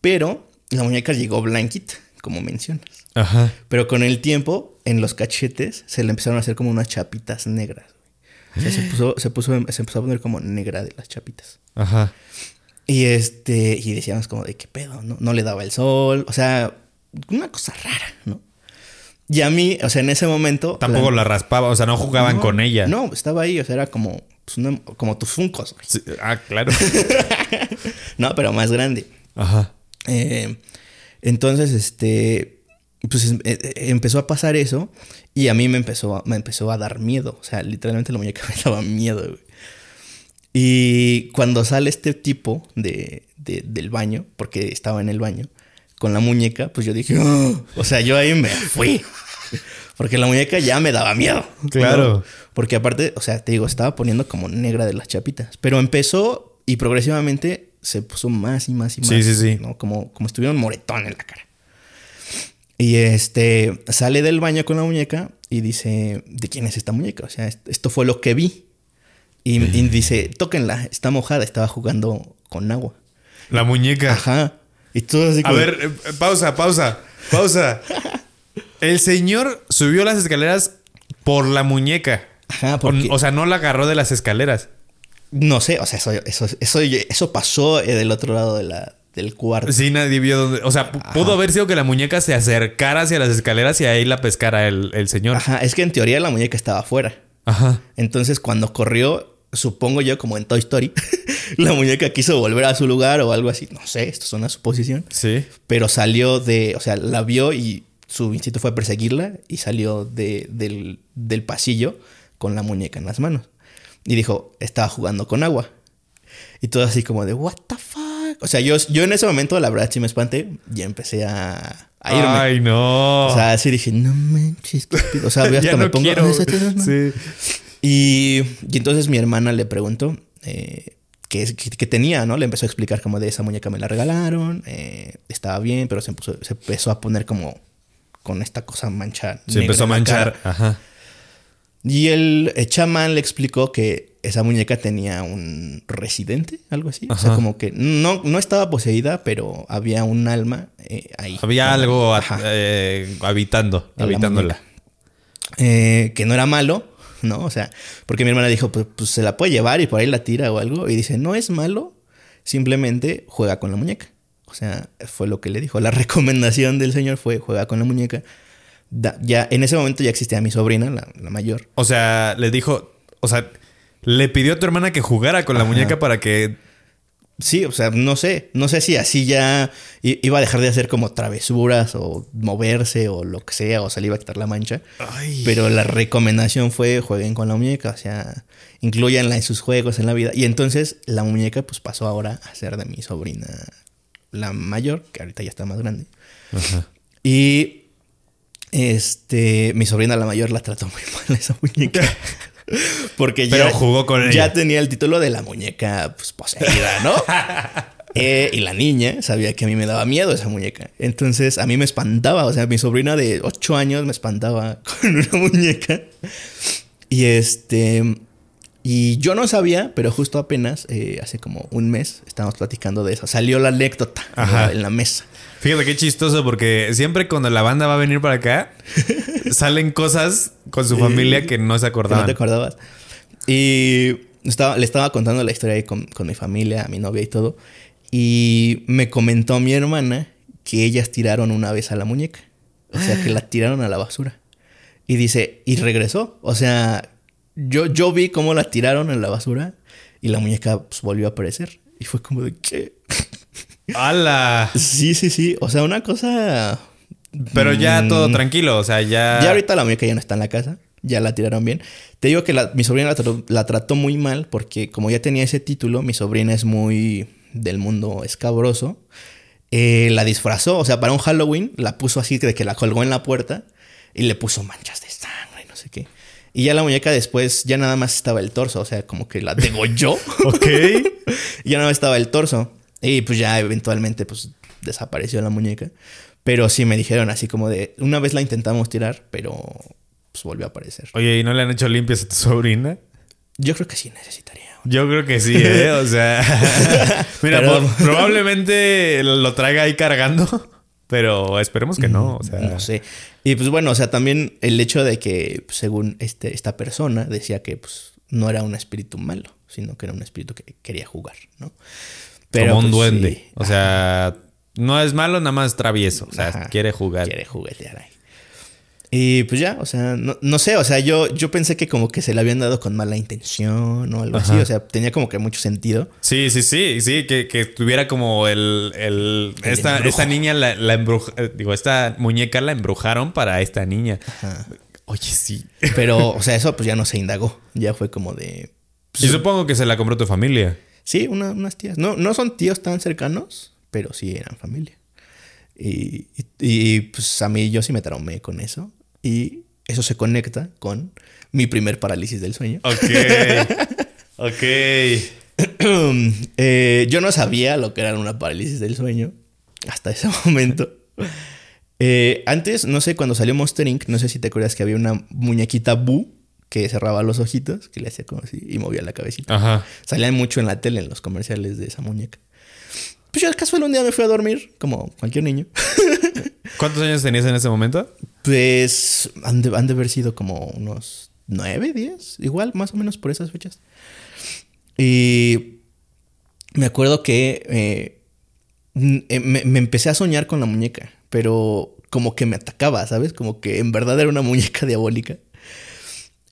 Pero la muñeca llegó blanquita, como mencionas. Ajá. Pero con el tiempo, en los cachetes, se le empezaron a hacer como unas chapitas negras. O sea, se, puso, se, puso- se empezó a poner como negra de las chapitas. Ajá. Y este, y decíamos como de qué pedo, ¿no? No le daba el sol, o sea, una cosa rara, ¿no? Y a mí, o sea, en ese momento. Tampoco la raspaba, o sea, no jugaban No, con ella. No, estaba ahí, o sea, era como, pues, una- como tus funcos. Sí, Ah, claro. No, pero más grande. Ajá. Eh, entonces, este, pues em- eh, eh, empezó a pasar eso y a mí me empezó, a- me empezó a dar miedo. O sea, literalmente la muñeca me daba miedo, güey. Y cuando sale este tipo de, de- del baño, porque estaba en el baño, con la muñeca, pues yo dije, "Oh". o sea, yo ahí me fui. Porque la muñeca ya me daba miedo. Claro. ¿no? Porque aparte, o sea, te digo, estaba poniendo como negra de las chapitas. Pero empezó y progresivamente se puso más y más y más. Sí, sí, sí. ¿no? Como, como estuviera un moretón en la cara. Y este sale del baño con la muñeca y dice, ¿de quién es esta muñeca? O sea, est- esto fue lo que vi. Y, y dice, tóquenla, está mojada, estaba jugando con agua. La muñeca. Ajá. Y todo así A ver, eh, pausa, pausa, pausa. El señor subió las escaleras por la muñeca. Ajá, O- porque- O sea, no la agarró de las escaleras. No sé, o sea, eso, eso, eso, eso pasó eh, del otro lado de la, del cuarto. Sí, nadie vio dónde. O sea, pu- pudo haber sido que la muñeca se acercara hacia las escaleras y ahí la pescara el, el señor. Ajá, es que en teoría la muñeca estaba afuera. Ajá. Entonces, cuando corrió, supongo yo, como en Toy Story, la muñeca quiso volver a su lugar o algo así. No sé, esto es una suposición. Sí. Pero salió de, o sea, la vio y su instinto fue perseguirla y salió de, del, del pasillo con la muñeca en las manos. Y dijo, estaba jugando con agua. Y todo así como de, what the fuck. O sea, yo, yo en ese momento, la verdad, sí me espanté y empecé a, a irme. Ay, no. O sea, así dije, no manches, qué pedo". O sea, yo hasta ya me pongo. quiero. Sí. Y, y entonces mi hermana le preguntó eh, qué, es- qué- qué tenía, ¿no? Le empezó a explicar como de esa muñeca me la regalaron, eh, estaba bien, pero se, puso- se empezó a poner como con esta cosa mancha. Se empezó a manchar. Ajá. Y el, chamán le explicó que esa muñeca tenía un residente, algo así. O sea, como que no, no estaba poseída, pero había un alma eh, ahí. Había algo eh, habitando, habitándola. Eh, que no era malo, ¿no? O sea, porque mi hermana dijo, pues, pues, se la puede llevar y por ahí la tira o algo. Y dice, no es malo, simplemente juega con la muñeca. O sea, fue lo que le dijo. La recomendación del señor fue juega con la muñeca. Da- ya en ese momento ya existía mi sobrina, la, la mayor. O sea, le dijo, o sea, le pidió a tu hermana que jugara con la Ajá. muñeca para que Sí, o sea, no sé, no sé si así ya iba a dejar de hacer como travesuras o moverse o lo que sea, o se le iba a quitar la mancha. Pero la recomendación fue jueguen con la muñeca, o sea, incluyanla en sus juegos en la vida. Y entonces la muñeca pues pasó ahora a ser de mi sobrina, la mayor, que ahorita ya está más grande. Y este, mi sobrina la mayor la trató muy mal esa muñeca. Porque Pero ya jugó con ella. Ya tenía el título de la muñeca pues, poseída, ¿no? Eh, y la niña sabía que a mí me daba miedo esa muñeca. Entonces a mí me espantaba. O sea, mi sobrina de 8 años me espantaba con una muñeca. Y este. Y yo no sabía, pero justo apenas, eh, hace como un mes, estábamos platicando de eso. Salió la anécdota en la mesa. Fíjate qué chistoso, porque siempre cuando la banda va a venir para acá, salen cosas con su familia que no se Que no acordaban. te acordabas. Y estaba, le estaba contando la historia ahí con, con mi familia, a mi novia y todo. Y me comentó mi hermana que ellas tiraron una vez a la muñeca. O sea, que la tiraron a la basura. Y dice, y regresó. O sea, yo, yo vi cómo la tiraron en la basura y la muñeca pues, volvió a aparecer. Y fue como de, ¿qué? ¡Hala! Sí, sí, sí. O sea, una cosa... Pero ya Mm. todo tranquilo, o sea, ya. Ya ahorita la muñeca ya no está en la casa. Ya la tiraron bien. Te digo que la- mi sobrina la trató, la trató muy mal porque como ya tenía ese título, mi sobrina es muy del mundo escabroso. Eh, la disfrazó, o sea, para un Halloween la puso así de que la colgó en la puerta y le puso manchas de sangre no sé qué. Y ya la muñeca después ya nada más estaba el torso, o sea, como que la degolló. Ok. y ya nada más estaba el torso. Y pues ya eventualmente pues desapareció la muñeca. Pero sí me dijeron así como de, una vez la intentamos tirar, pero pues volvió a aparecer. Oye, ¿y no le han hecho limpias a tu sobrina? Yo creo que sí necesitaría. Yo creo que sí, ¿eh? O sea, mira, Pero- por- probablemente lo traiga ahí cargando, pero esperemos que no. O sea, No sé. Y pues bueno, o sea, también el hecho de que, pues, según este, esta persona, decía que pues, no era un espíritu malo, sino que era un espíritu que quería jugar, ¿no? Como un pues, duende. sí. O sea, no es malo, nada más travieso. O sea, Ajá. quiere jugar. Quiere juguetear ahí. Y pues ya, o sea, no, no sé, o sea, yo, yo pensé que como que se le habían dado con mala intención o algo así, Ajá. o sea, tenía como que mucho sentido. Sí, sí, sí, sí, que, que tuviera como el... el- El esta, niña la, la embruja- eh, digo, esta muñeca la embrujaron para esta niña. Oye, sí. Pero, o sea, eso pues ya no se indagó, ya fue como de... Y supongo que se la compró tu familia. Sí, una- unas tías. No, no son tíos tan cercanos, pero sí eran familia. Y, y- y, pues a mí yo sí me traumé con eso. Y eso se conecta con mi primer parálisis del sueño. Ok. ok. Eh, yo no sabía lo que era una parálisis del sueño hasta ese momento. Eh, antes, no sé, cuando salió Monster Inc., no sé si te acuerdas que había una muñequita Boo que cerraba los ojitos, que le hacía como así y movía la cabecita. Ajá. Salían mucho en la tele, en los comerciales de esa muñeca. Pues yo al casual un día me fui a dormir, como cualquier niño. ¿Cuántos años tenías en ese momento? Pues han de, han de haber sido como unos nueve, diez, igual, más o menos por esas fechas. Y me acuerdo que eh, n- eh, me, me empecé a soñar con la muñeca, pero como que me atacaba, ¿sabes? Como que en verdad era una muñeca diabólica.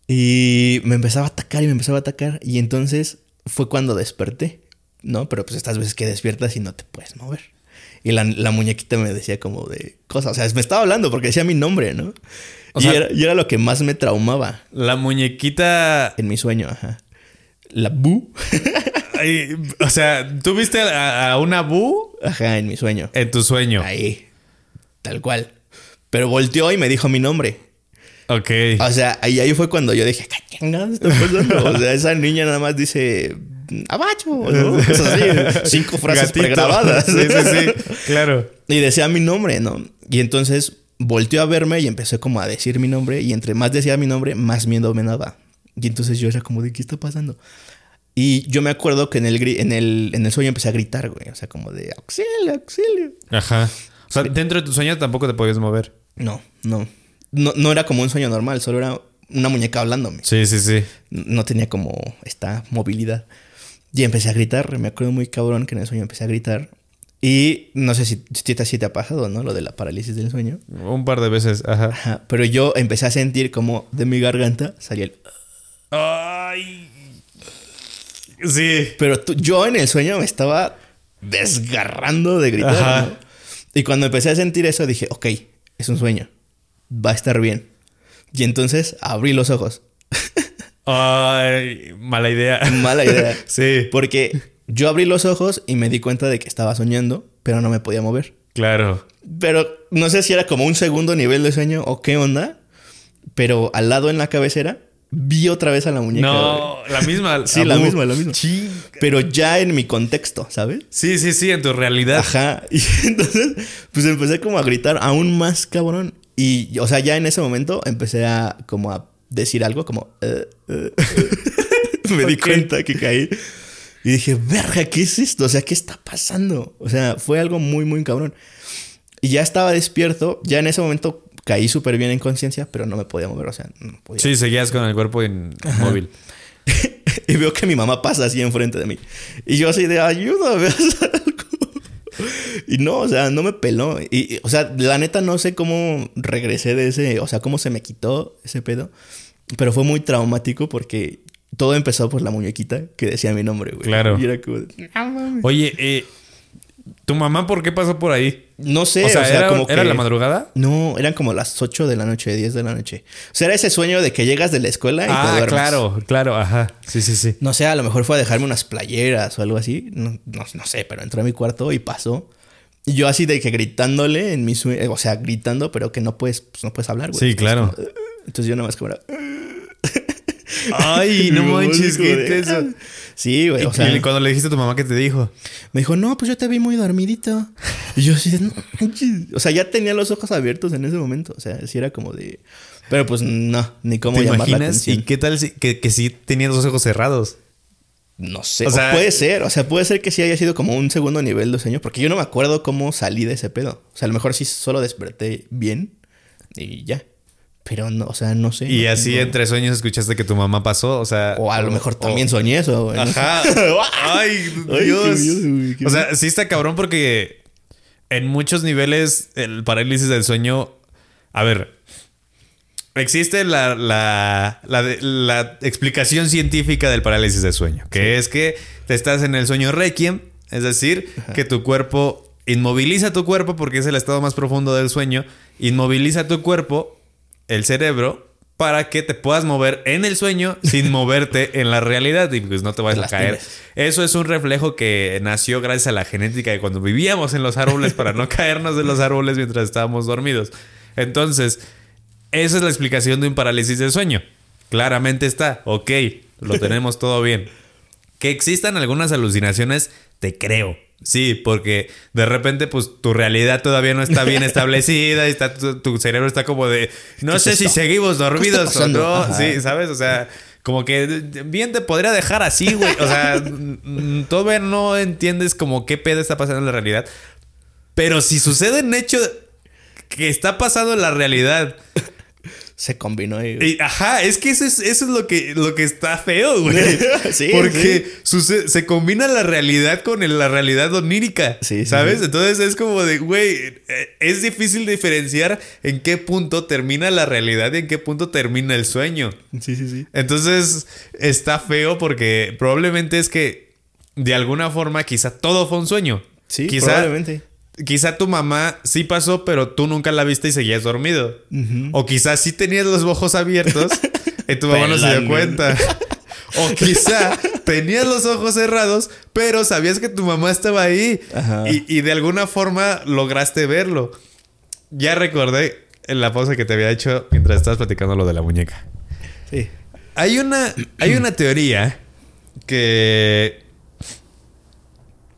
Y me empezaba a atacar y me empezaba a atacar. Y entonces fue cuando desperté, ¿no? Pero pues estas veces que despiertas y no te puedes mover. Y la, la muñequita me decía como de cosas. O sea, me estaba hablando porque decía mi nombre, ¿no? O y, sea- era, y era lo que más me traumaba La muñequita... en mi sueño, ajá. La bu, Ay, o sea, ¿tú viste a, a una Bu ajá, en mi sueño. en tu sueño? Ahí, tal cual. Pero volteó y me dijo mi nombre. Ok. O sea, ahí, ahí fue cuando yo dije, ¿qué chingados está pasando? O sea, esa niña nada más dice, abacho, ¿no? Así, cinco frases Gatito. pregrabadas. Sí, sí, sí. Claro. Y decía mi nombre, ¿no? Y entonces volteó a verme y empezó como a decir mi nombre. Y entre más decía mi nombre, más miedo me daba. Y entonces yo era como de, ¿qué está pasando? Y yo me acuerdo que en el, en el, en el sueño empecé a gritar, güey. O sea, como de, auxilio, auxilio. Ajá. O sea, dentro de tu sueño tampoco te podías mover. No, no. No, no era como un sueño normal, solo era una muñeca hablándome. Sí, sí, sí. No tenía como esta movilidad. Y empecé a gritar. Me acuerdo muy cabrón que en el sueño empecé a gritar. Y no sé si, si te, si te ha pasado, ¿no? Lo de la parálisis del sueño. Un par de veces. Ajá. Ajá, pero yo empecé a sentir como de mi garganta salía el... Ay. Sí. Pero tú- yo en el sueño me estaba desgarrando de gritar. Ajá. ¿no? Y cuando empecé a sentir eso dije, ok, es un sueño. Va a estar bien. Y entonces abrí los ojos. Ay, mala idea. Mala idea. Sí, Porque yo abrí los ojos y me di cuenta de que estaba soñando, pero no me podía mover. claro. Pero no sé si era como un segundo nivel de sueño o qué onda. Pero al lado en la cabecera vi otra vez a la muñeca. No, la misma. Sí, la misma, la misma. Ching. Pero ya en mi contexto, ¿sabes? Sí, sí, sí, en tu realidad. Ajá. Y entonces, pues empecé como a gritar aún más cabrón. Y, o sea, ya en ese momento empecé a como a decir algo como... "Eh, eh, eh". Me di cuenta que caí. Y dije, verga, ¿qué es esto? O sea, ¿qué está pasando? O sea, fue algo muy, muy cabrón. Y ya estaba despierto. Ya en ese momento caí súper bien en conciencia, pero no me podía mover. O sea, no podía. Sí, seguías con el cuerpo inmóvil. y veo que mi mamá pasa así enfrente de mí. Y yo así de, ayúdame, haz algo. Y no, o sea, no me peló. Y, y, o sea, la neta no sé cómo regresé de ese, o sea, cómo se me quitó ese pedo. Pero fue muy traumático porque todo empezó por la muñequita que decía mi nombre, güey. Claro. Y era como, de, "No mames". Oye, eh, ¿tu mamá por qué pasó por ahí? No sé, o sea, ¿era, como ¿era que- la madrugada? No, eran como las 8 de la noche, 10 de la noche. O sea, era ese sueño de que llegas de la escuela y te Ah, duermes. claro, claro, ajá. Sí, sí, sí. No sé, a lo mejor fue a dejarme unas playeras o algo así. No, no, no sé, pero entró a mi cuarto y pasó. Y yo así de que gritándole en mi sueño, o sea, gritando, pero que no puedes, pues no puedes hablar, güey. Sí, claro. Entonces yo nada más como era... Ay, no manches, qué intenso. Sí, güey. O sea, y cuando le dijiste a tu mamá, ¿qué te dijo? me dijo, no, pues yo te vi muy dormidito. Y yo así de, "No manches". O sea, ya tenía los ojos abiertos en ese momento. O sea, sí era como de... Pero pues no, ni cómo ¿Te llamar la imaginas? atención. ¿Y qué tal si, que, que sí tenía los ojos cerrados? No sé. O O sea- puede ser. O sea, puede ser que sí haya sido como un segundo nivel de sueño. Porque yo no me acuerdo cómo salí de ese pedo. O sea, a lo mejor sí solo desperté bien y ya. Pero no, o sea, no sé. Y no así entre sueños escuchaste que tu mamá pasó, o sea... O a lo mejor también soñé eso, güey. Ajá. Ay, Ay, Dios. güey, qué o sea, sí está cabrón porque en muchos niveles el parálisis del sueño. A ver. Existe la, la, la, de- la explicación científica del parálisis del sueño, que es que te estás en el sueño requiem, es decir, que tu cuerpo inmoviliza tu cuerpo porque es el estado más profundo del sueño, inmoviliza tu cuerpo, el cerebro, para que te puedas mover en el sueño sin moverte en la realidad y pues no te vayas a caer. Eso es un reflejo que nació gracias a la genética de cuando vivíamos en los árboles para no caernos de los árboles mientras estábamos dormidos. Entonces, esa es la explicación de un parálisis del sueño. Claramente está, ok, lo tenemos todo bien. Que existan algunas alucinaciones, te creo. Sí, porque de repente, pues tu realidad todavía no está bien establecida y está, tu, tu cerebro está como de, no ¿Qué sé es si seguimos ¿Qué dormidos o no. Ajá. Sí, ¿sabes? O sea, como que bien te podría dejar así, güey. O sea, mm, todavía no entiendes como qué pedo está pasando en la realidad. Pero si sucede un hecho que está pasando en la realidad Se combinó y... y, ajá, es que eso es, eso es lo que, lo que está feo, güey. Sí, Porque suce- se combina la realidad con el- la realidad onírica. Sí, sí, ¿Sabes? sí. Entonces es como de, güey, eh, es difícil diferenciar en qué punto termina la realidad y en qué punto termina el sueño. Sí, sí, sí. Entonces está feo porque probablemente es que de alguna forma quizá todo fue un sueño. Sí, quizá, probablemente. Quizá tu mamá sí pasó, pero tú nunca la viste y seguías dormido. O quizá sí tenías los ojos abiertos y tu mamá no se dio cuenta. O quizá tenías los ojos cerrados, pero sabías que tu mamá estaba ahí. Y, y de alguna forma lograste verlo. Ya recordé en la pausa que te había hecho mientras estabas platicando lo de la muñeca. Sí. Hay una, hay una teoría que,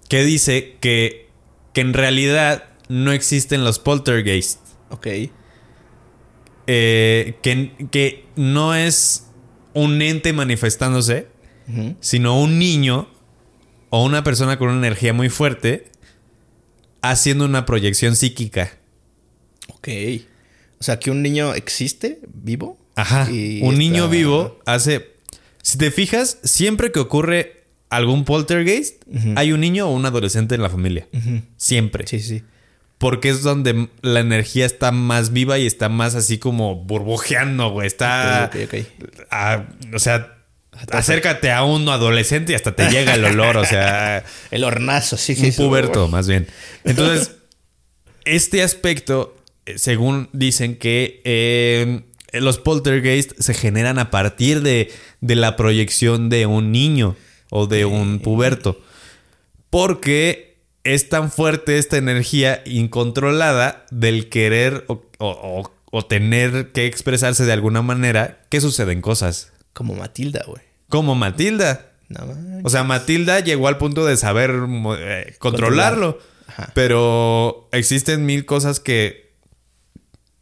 que dice que, que en realidad no existen los poltergeists. Ok. Eh, que, que no es un ente manifestándose, sino un niño o una persona con una energía muy fuerte haciendo una proyección psíquica. Ok. O sea, que un niño existe vivo. Ajá. y un niño vivo hace. Si te fijas, siempre que ocurre algún poltergeist, hay un niño o un adolescente en la familia. Siempre. Sí, sí. Porque es donde la energía está más viva y está más así como burbujeando, güey. Está. O sea, acércate a un adolescente y hasta te llega el olor. O sea, El hornazo, sí. un sí, puberto, más bien. Entonces, este aspecto, eh, según dicen que eh, los poltergeist se generan a partir de, de la proyección de un niño o de un puberto. Porque es tan fuerte esta energía incontrolada del querer o, o- o- tener que expresarse de alguna manera que suceden cosas. Como Matilda, güey. Como Matilda. No. O sea, Matilda llegó al punto de saber eh, controlarlo. Pero existen mil cosas que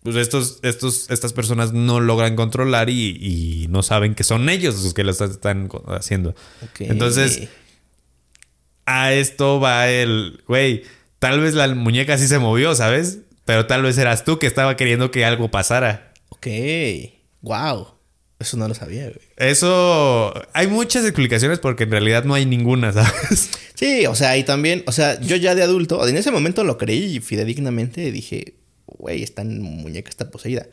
pues estos, estos, estas personas no logran controlar y, y no saben que son ellos los que lo están- haciendo. Entonces, a esto va el, güey, tal vez la muñeca sí se movió, ¿sabes? Pero tal vez eras tú que estaba queriendo que algo pasara. Ok. Wow. Eso no lo sabía, güey. Eso, hay muchas explicaciones porque en realidad no hay ninguna, ¿sabes? Sí, o sea, y también, o sea, yo ya de adulto, en ese momento lo creí fidedignamente y dije, güey, esta muñeca está poseída.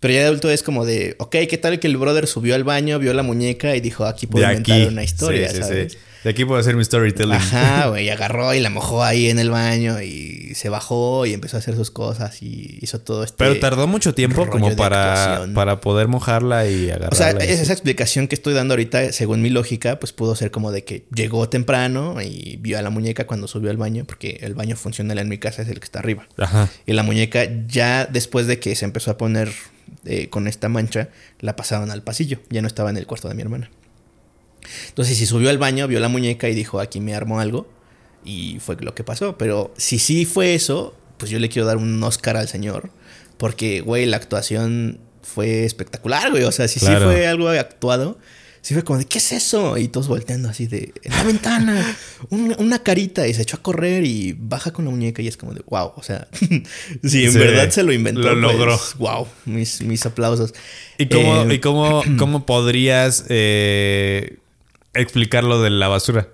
Pero ya de adulto es como de, ok, ¿qué tal que el brother subió al baño, vio la muñeca y dijo, aquí puedo inventar una historia, Sí, sí, ¿sabes? sí. De aquí puedo hacer mi storytelling. Ajá, güey, agarró y la mojó ahí en el baño y se bajó y empezó a hacer sus cosas y hizo todo este... Pero tardó mucho tiempo como para, actuación. para poder mojarla y agarrarla. O sea, y es- así. esa explicación que estoy dando ahorita, según mi lógica, pues pudo ser como de que llegó temprano y vio a la muñeca cuando subió al baño, porque el baño funcional en mi casa es el que está arriba. Ajá. Y la muñeca ya después de que se empezó a poner eh, con esta mancha, la pasaron al pasillo, ya no estaba en el cuarto de mi hermana. Entonces, si subió al baño, vio la muñeca y dijo, aquí me armó algo. Y fue lo que pasó. Pero si sí fue eso, pues yo le quiero dar un Oscar al señor. Porque, güey, la actuación fue espectacular, güey. O sea, Claro. sí fue algo actuado. Sí fue como de, ¿qué es eso? Y todos volteando así de, en la ventana, una, una carita. Y se echó a correr y baja con la muñeca y es como de, wow. O sea, si en Sí, verdad se lo inventó. lo logró. Wow, mis, mis aplausos. ¿Y cómo, Eh, y cómo, cómo podrías eh, explicar lo de la basura?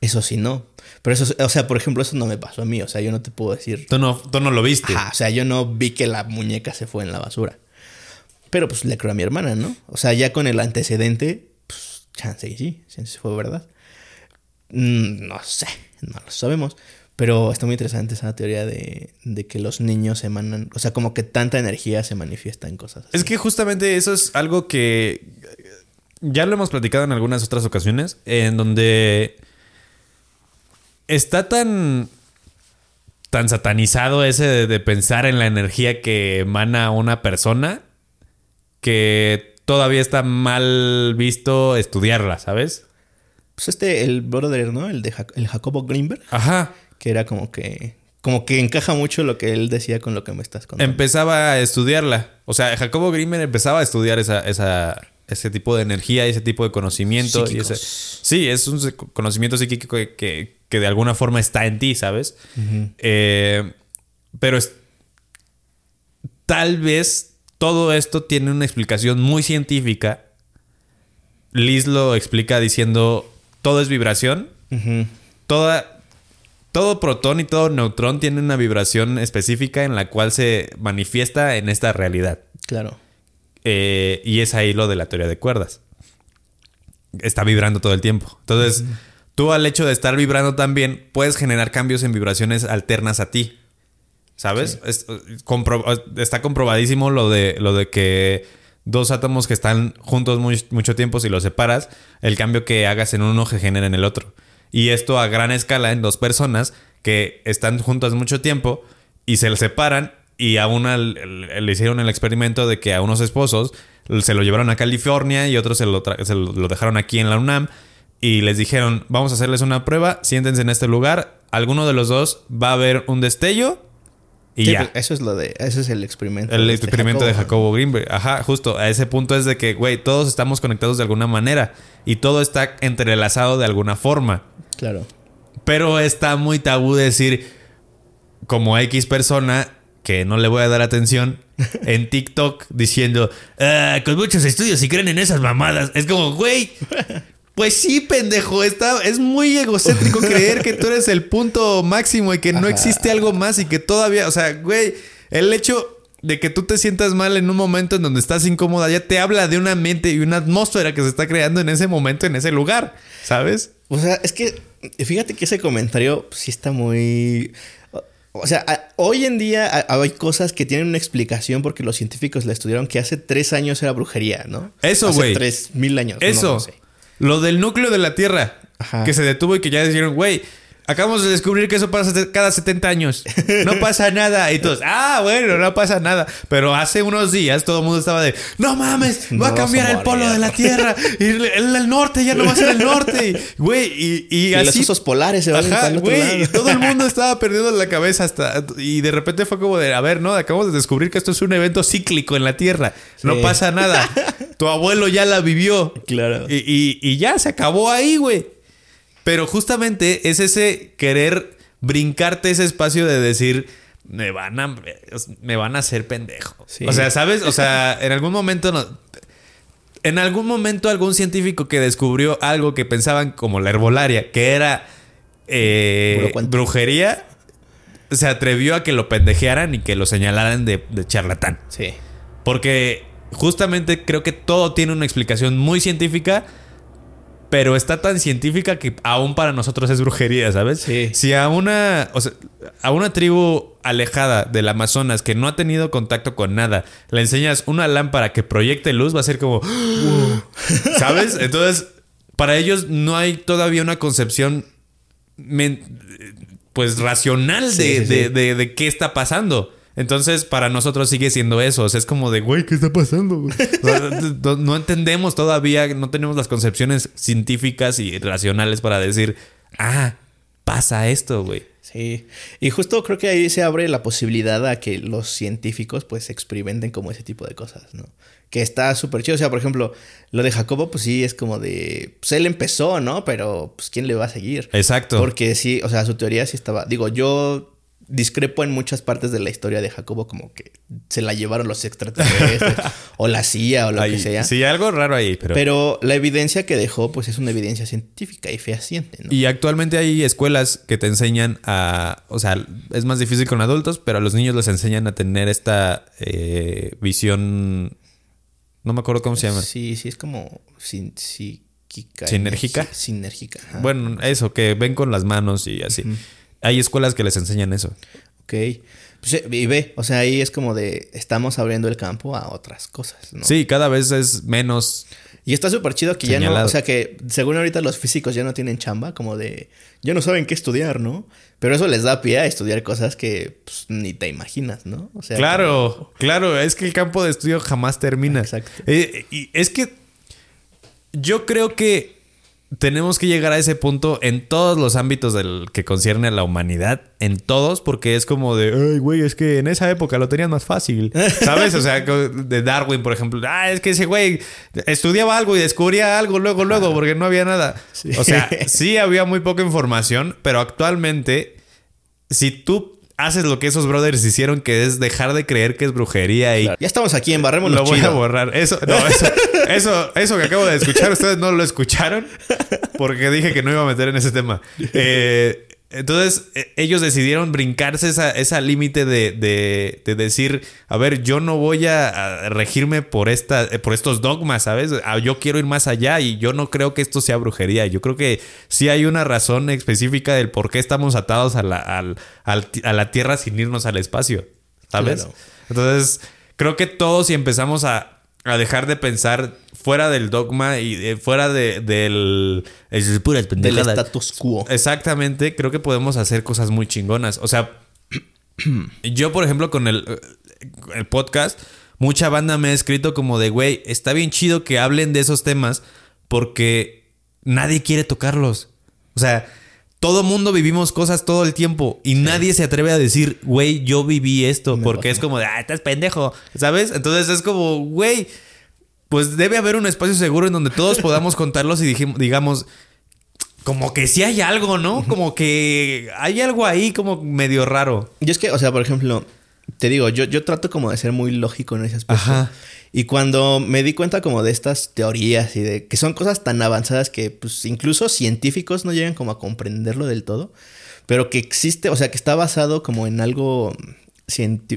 Eso sí, no. Pero eso, o sea, por ejemplo, eso no me pasó a mí. O sea, yo no te puedo decir. Tú no, tú no lo viste. Ajá, o sea, yo no vi que la muñeca se fue en la basura. Pero pues le creo a mi hermana, ¿no? O sea, ya con el antecedente, pues chance y sí, chance fue verdad. Mm, No sé, no lo sabemos. Pero está muy interesante esa teoría de, de que los niños emanan, o sea, como que tanta energía se manifiesta en cosas. así. Es que justamente eso es algo que ya lo hemos platicado en algunas otras ocasiones, en donde está tan tan satanizado ese de, de pensar en la energía que emana una persona que todavía está mal visto estudiarla, ¿sabes? Pues este, el brother, ¿no? El de el Jacobo Greenberg, Ajá. que era como que, como que encaja mucho lo que él decía con lo que me estás contando. Empezaba a estudiarla. O sea, Jacobo Grimmer empezaba a estudiar esa, esa, ese tipo de energía, ese tipo de conocimiento. Y ese, Psíquicos. sí, es un conocimiento psíquico que, que- que de alguna forma está en ti, ¿sabes? Eh, pero es- tal vez todo esto tiene una explicación muy científica. Liz lo explica diciendo, todo es vibración. Toda, todo protón y todo neutrón tiene una vibración específica en la cual se manifiesta en esta realidad. Claro. Eh, y es ahí lo de la teoría de cuerdas. Está vibrando todo el tiempo. Entonces, tú al hecho de estar vibrando también, puedes generar cambios en vibraciones alternas a ti. ¿Sabes? Es- compro- está comprobadísimo lo de, lo de que dos átomos que están juntos muy- mucho tiempo, si los separas, el cambio que hagas en uno se genera en el otro. Y esto a gran escala en dos personas que están juntas mucho tiempo y se separan y a una le, hicieron el experimento de que a unos esposos se lo llevaron a California y otros se lo, se lo- lo dejaron aquí en la UNAM y les dijeron, vamos a hacerles una prueba, siéntense en este lugar, alguno de los dos va a ver un destello y Sí, ya. pues, eso es lo de, ese es el experimento. El de este experimento de Jacobo. Jacobo Greenberg. Ajá, justo. A ese punto es de que, güey, todos estamos conectados de alguna manera. Y todo está entrelazado de alguna forma. Claro. Pero está muy tabú decir, como X persona, que no le voy a dar atención, en TikTok diciendo, "Ah, con muchos estudios y creen en esas mamadas. Es como, güey. Pues sí, pendejo, está, es muy egocéntrico creer que tú eres el punto máximo y que no existe algo más y que todavía, o sea, güey, el hecho de que tú te sientas mal en un momento en donde estás incómoda ya te habla de un ambiente y una atmósfera que se está creando en ese momento, en ese lugar, ¿sabes? O sea, es que fíjate que ese comentario sí está muy... O sea, a- hoy en día a- hay cosas que tienen una explicación porque los científicos la estudiaron que hace tres años era brujería, ¿no? Eso, Hace güey. tres mil años. no, Eso. no sé. Lo del núcleo de la Tierra. Ajá. Que se detuvo y que ya dijeron, güey, acabamos de descubrir que eso pasa cada 70 años. No pasa nada. Y todos, ah, bueno, no pasa nada. Pero hace unos días todo el mundo estaba de, no mames, va No a cambiar el morir". polo de la Tierra. Y el, el- el norte ya no va a ser el norte. Güey, y, y Y los así... osos polares se van Ajá, güey, todo el mundo estaba perdiendo la cabeza hasta y de repente fue como de, a ver, no, acabamos de descubrir que esto es un evento cíclico en la Tierra, no pasa nada, tu abuelo ya la vivió, Claro. y, y- y ya se acabó ahí, güey. Pero justamente es ese querer brincarte ese espacio de decir, me van a, me van a hacer pendejo. Sí. O sea, ¿sabes? O sea, en algún momento no, en algún momento algún científico que descubrió algo que pensaban como la herbolaria, que era eh, brujería, se atrevió a que lo pendejearan y que lo señalaran de, de charlatán. Sí. Porque justamente creo que todo tiene una explicación muy científica, pero está tan científica que aún para nosotros es brujería, ¿sabes? Sí. Si a una, o sea, a una tribu alejada del Amazonas que no ha tenido contacto con nada, le enseñas una lámpara que proyecte luz, va a ser como, ¿sabes? Entonces, para ellos no hay todavía una concepción men- pues racional Sí, de, sí, sí. de- de- de qué está pasando. Entonces, para nosotros sigue siendo eso. O sea, es como de, güey, ¿qué está pasando? güey?" O sea, no, no entendemos todavía, no tenemos las concepciones científicas y racionales para decir, ah, pasa esto, güey. Sí. Y justo creo que ahí se abre la posibilidad a que los científicos pues experimenten como ese tipo de cosas, ¿no? Que está súper chido. O sea, por ejemplo, lo de Jacobo, pues sí, es como de. Pues él empezó, ¿no? Pero, pues, ¿quién le va a seguir? Exacto. Porque sí, o sea, su teoría sí estaba. Digo, yo discrepo en muchas partes de la historia de Jacobo, como que se la llevaron los extraterrestres, o la CIA, o lo que sea. Sí, algo raro ahí, pero... Pero la evidencia que dejó, pues es una evidencia científica y fehaciente, ¿no? Y actualmente hay escuelas que te enseñan a... O sea, es más difícil con adultos, pero a los niños les enseñan a tener esta eh, visión... No me acuerdo cómo se llama. Sí, sí, es como sin, psíquica. ¿Sinérgica? Sinérgica. ajá. Bueno, eso, que ven con las manos y así. Hay escuelas que les enseñan eso. Ok. Pues, eh, y ve, o sea, ahí es como de estamos abriendo el campo a otras cosas, ¿no? Sí, cada vez es menos... Y está súper chido que ya no, o sea que según ahorita los físicos ya no tienen chamba, como de, ya no saben qué estudiar, ¿no? Pero eso les da pie a estudiar cosas que pues, ni te imaginas, ¿no? O sea, Claro, claro, es que el campo de estudio jamás termina. Exacto. Eh, y es que yo creo que tenemos que llegar a ese punto en todos los ámbitos del que concierne a la humanidad, en todos, porque es como de, ay, güey, es que en esa época lo tenían más fácil, ¿sabes? O sea, de Darwin, por ejemplo, ah, es que ese güey estudiaba algo y descubría algo luego, luego, porque no había nada. Sí. O sea, sí había muy poca información, pero actualmente, si tú haces lo que esos brothers hicieron, que es dejar de creer que es brujería y Claro. Ya estamos aquí, embarrémonos lo voy a borrar. Eso, no, eso, eso, eso que acabo de escuchar, ustedes no lo escucharon porque dije que no iba a meter en ese tema. Eh, entonces, eh, ellos decidieron brincarse esa, esa límite de, de- de decir, a ver, yo no voy a, regirme por, esta, eh, por estos dogmas, ¿sabes? Ah, Yo quiero ir más allá y yo no creo que esto sea brujería. Yo creo que sí hay una razón específica del por qué estamos atados a la, al- al- a la Tierra sin irnos al espacio, ¿sabes? Claro. Entonces, creo que todos si empezamos a, a dejar de pensar fuera del dogma y de- fuera de- del... Es puras Del status quo. Exactamente, creo que podemos hacer cosas muy chingonas. O sea, yo, por ejemplo, con el, el podcast, mucha banda me ha escrito como de, güey, está bien chido que hablen de esos temas porque nadie quiere tocarlos. O sea, todo mundo vivimos cosas todo el tiempo y nadie se atreve a decir, güey, yo viví esto Me porque es como de, ah, estás pendejo, ¿sabes? Entonces es como, güey, pues debe haber un espacio seguro en donde todos podamos contarlos y digamos, como que sí hay algo, ¿no? Como que hay algo ahí como medio raro. Yo es que, o sea, por ejemplo, te digo, yo, yo trato como de ser muy lógico en ese aspecto. Ajá. Y cuando me di cuenta como de estas teorías y de que son cosas tan avanzadas que pues incluso científicos no llegan como a comprenderlo del todo, pero que existe, o sea, que está basado como en algo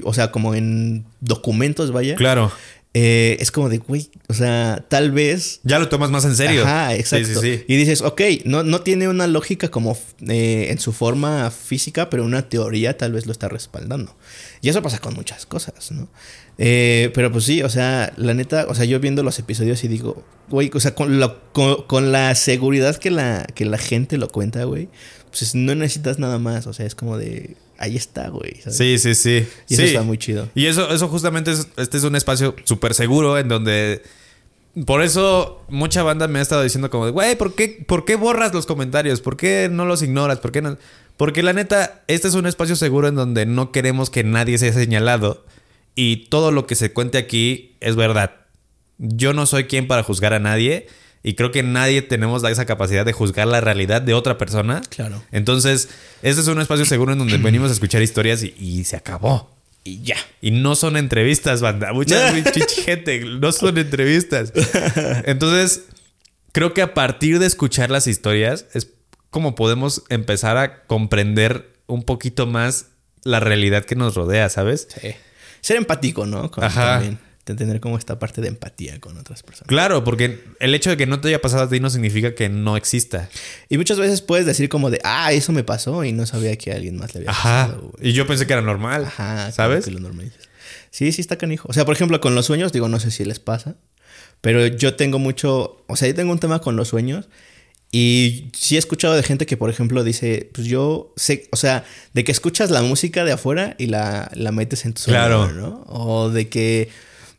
o sea, como en documentos, vaya. Claro. Eh, es como de, güey, o sea, tal vez Ya lo tomas más en serio. Ajá, exacto. Sí, sí, sí. Y dices, ok, no, no tiene una lógica como eh, en su forma física, pero una teoría tal vez lo está respaldando. Y eso pasa con muchas cosas, ¿no? Eh, pero pues sí, o sea, la neta, o sea, yo viendo los episodios y digo, güey, o sea, con, lo- con, con la seguridad que la, que la gente lo cuenta, güey, pues no necesitas nada más, o sea, es como de, ahí está, güey. ¿sabes? Sí, sí, sí. Y eso Sí. está muy chido. Y eso, eso justamente es, este es un espacio súper seguro en donde... Por eso mucha banda me ha estado diciendo como, de, güey, ¿por qué, ¿por qué borras los comentarios? ¿Por qué no los ignoras? ¿Por qué no? Porque la neta, este es un espacio seguro en donde no queremos que nadie sea señalado y todo lo que se cuente aquí es verdad. Yo no soy quien para juzgar a nadie y creo que nadie tenemos esa capacidad de juzgar la realidad de otra persona. Claro. Entonces, este es un espacio seguro en donde venimos a escuchar historias y, y se acabó. Y ya. Y no son entrevistas, banda. Mucha gente, no son entrevistas. Entonces, creo que a partir de escuchar las historias es como podemos empezar a comprender un poquito más la realidad que nos rodea, ¿sabes? Sí. Ser empático, ¿no? Con, Ajá. También. De tener como esta parte de empatía con otras personas. Claro, porque el hecho de que no te haya pasado a ti no significa que no exista. Y muchas veces puedes decir como de, ah, eso me pasó y no sabía que a alguien más le había Ajá. pasado. güey". Y yo pensé que era normal. Ajá. ¿Sabes? que lo normalizas. Sí, sí está canijo. O sea, por ejemplo, con los sueños, digo, no sé si les pasa, pero yo tengo mucho, o sea, yo tengo un tema con los sueños y sí he escuchado de gente que, por ejemplo, dice, pues yo sé, o sea, de que escuchas la música de afuera y la, la metes en tu sueño, Claro. ¿no? O de que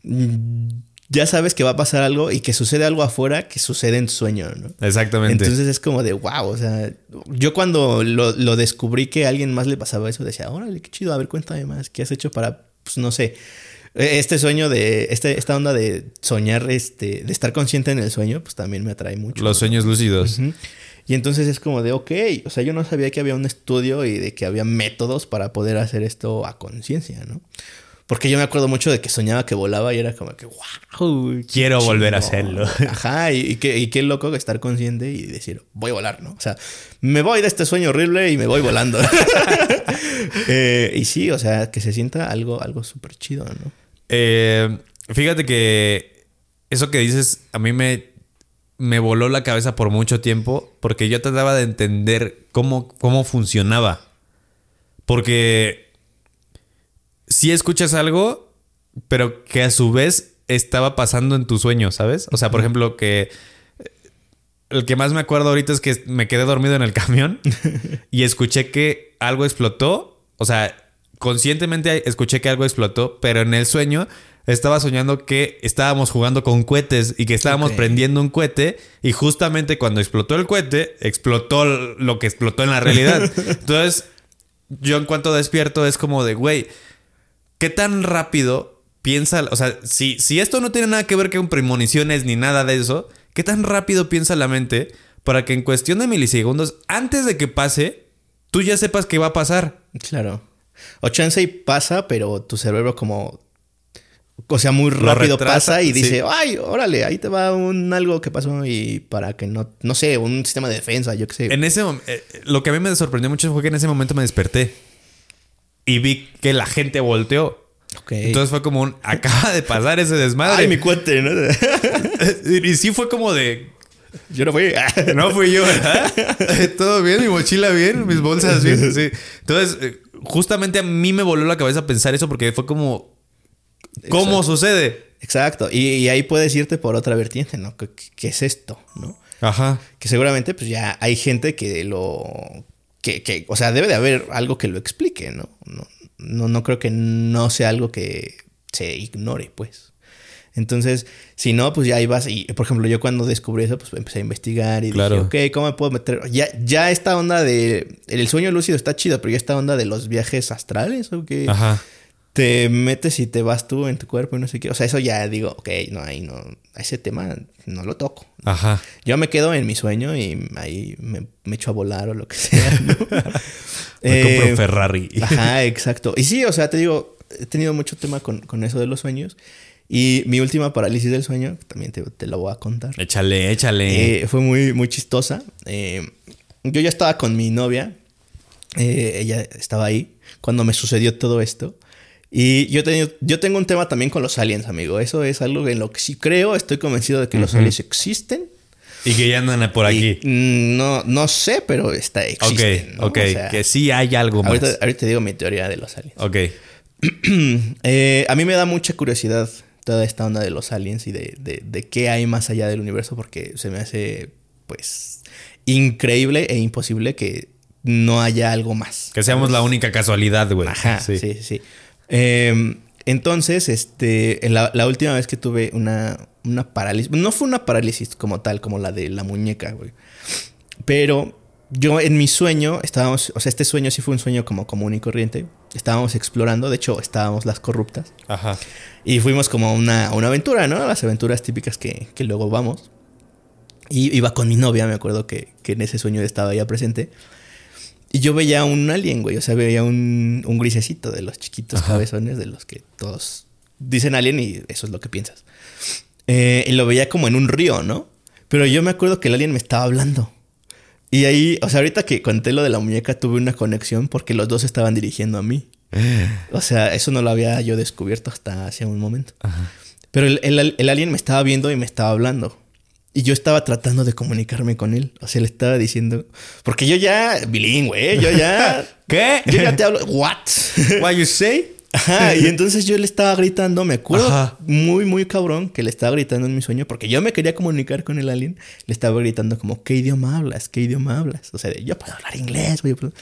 ya sabes que va a pasar algo y que sucede algo afuera que sucede en tu sueño, ¿no? Exactamente. Entonces es como de wow, o sea, yo cuando lo, lo descubrí que a alguien más le pasaba eso, decía, órale, qué chido, a ver, cuéntame más, ¿qué has hecho para, pues no sé, eh, este sueño de, este, esta onda de soñar, este, de estar consciente en el sueño, pues también me atrae mucho. Los sueños lúcidos. Ujú. Y entonces es como de, ok, o sea, yo no sabía que había un estudio y de que había métodos para poder hacer esto a conciencia, ¿no? Porque yo me acuerdo mucho de que soñaba que volaba y era como que, wow. Quiero volver a hacerlo. Ajá, y, y qué, y qué loco estar consciente y decir, voy a volar, ¿no? O sea, me voy de este sueño horrible y me voy volando. Eh, y sí, o sea, que se sienta algo, algo súper chido, ¿no? Eh, fíjate que eso que dices a mí me, me voló la cabeza por mucho tiempo porque yo trataba de entender cómo, cómo funcionaba. Porque si escuchas algo, pero que a su vez estaba pasando en tu sueño, ¿sabes? O sea, por ejemplo, que el que más me acuerdo ahorita es que me quedé dormido en el camión y escuché que algo explotó. O sea, conscientemente escuché que algo explotó, pero en el sueño estaba soñando que estábamos jugando con cohetes y que estábamos prendiendo un cohete y justamente cuando explotó el cohete, explotó lo que explotó en la realidad. Entonces, yo en cuanto despierto es como de, güey, ¿qué tan rápido piensa? O sea, si, si esto no tiene nada que ver con premoniciones ni nada de eso, ¿qué tan rápido piensa la mente para que en cuestión de milisegundos, antes de que pase, tú ya sepas qué va a pasar? Claro. O chance y pasa, pero tu cerebro como... O sea, muy rápido retrasa, pasa y sí. dice, ay, órale, ahí te va un algo que pasó y para que no, no sé, un sistema de defensa, yo qué sé. En ese eh, lo que a mí me sorprendió mucho fue que en ese momento me desperté y vi que la gente volteó. Entonces fue como un acaba de pasar ese desmadre. ay, mi cuate, ¿no? y sí fue como de yo no fui. No fui yo, ¿verdad? Todo bien, mi mochila bien, mis bolsas bien. Sí. Entonces, eh, justamente a mí me voló la cabeza pensar eso porque fue como, ¿cómo sucede? Exacto. Y, y ahí puedes irte por otra vertiente, ¿no? ¿Qué, qué es esto? ¿No? Ajá. Que seguramente pues ya hay gente que lo... Que, que, o sea, debe de haber algo que lo explique, ¿no? No, no, no creo que no sea algo que se ignore, pues. Entonces, si no, pues ya ahí vas. Y, por ejemplo, yo cuando descubrí eso, pues empecé a investigar y Claro. dije, ok, ¿cómo me puedo meter? Ya, ya esta onda de... El sueño lúcido está chido, pero ya esta onda de los viajes astrales, ¿o qué? Ajá. Te metes y te vas tú en tu cuerpo y no sé qué. O sea, eso ya digo, ok, no, ahí no, ese tema no lo toco. Ajá. Yo me quedo en mi sueño y ahí me, me echo a volar o lo que sea. ¿no? Me compro Eh, un Ferrari. Ajá, exacto. Y sí, o sea, te digo, he tenido mucho tema con, con eso de los sueños. Y mi última parálisis del sueño, también te, te lo voy a contar. Échale, échale. Eh, fue muy, muy chistosa. Eh, yo ya estaba con mi novia. ella estaba ahí cuando me sucedió todo esto. Y yo, tenido- yo tengo un tema también con los aliens, amigo. Eso es algo en lo que sí creo. Estoy convencido de que los aliens existen. y que ya andan por aquí. Y, mm, no, no sé, pero está, ok, existen. ¿no? ok. O sea, que sí hay algo más. ahorita, ahorita te digo mi teoría de los aliens. Ok. Eh, a mí me da mucha curiosidad toda esta onda de los aliens y de, de- de qué hay más allá del universo porque se me hace pues increíble e imposible que no haya algo más. Que seamos la única casualidad, güey. Ajá, sí, sí, sí. Eh, entonces, este, en la, la última vez que tuve una, una parálisis, no fue una parálisis como tal, como la de la muñeca, güey. Pero yo en mi sueño estábamos, o sea, este sueño sí fue un sueño como común y corriente. Estábamos explorando, de hecho, estábamos las corruptas. Ajá. Y fuimos como a una, una aventura, ¿no? Las aventuras típicas que, que luego vamos. Y iba con mi novia, me acuerdo que, que en ese sueño estaba ella presente. Y yo veía un alien, güey. O sea, veía un, un grisecito de los chiquitos cabezones de los que todos dicen alien y eso es lo que piensas. Eh, y lo veía como en un río, ¿no? Pero yo me acuerdo que el alien me estaba hablando. Y ahí, o sea, ahorita que conté lo de la muñeca, tuve una conexión porque los dos estaban dirigiendo a mí. O sea, eso no lo había yo descubierto hasta hace un momento. Pero el, el- el alien me estaba viendo y me estaba hablando. Y yo estaba tratando de comunicarme con él. O sea, le estaba diciendo. Porque yo ya. Bilingüe, ¿eh? Yo ya. ¿Qué? Yo ya te hablo. ¿What? What you say? Ajá, y entonces yo le estaba gritando, me acuerdo Ajá. muy, muy cabrón que le estaba gritando en mi sueño, porque yo me quería comunicar con el alien, le estaba gritando como, ¿qué idioma hablas? ¿Qué idioma hablas? O sea, de, yo puedo hablar inglés, güey. puedo-".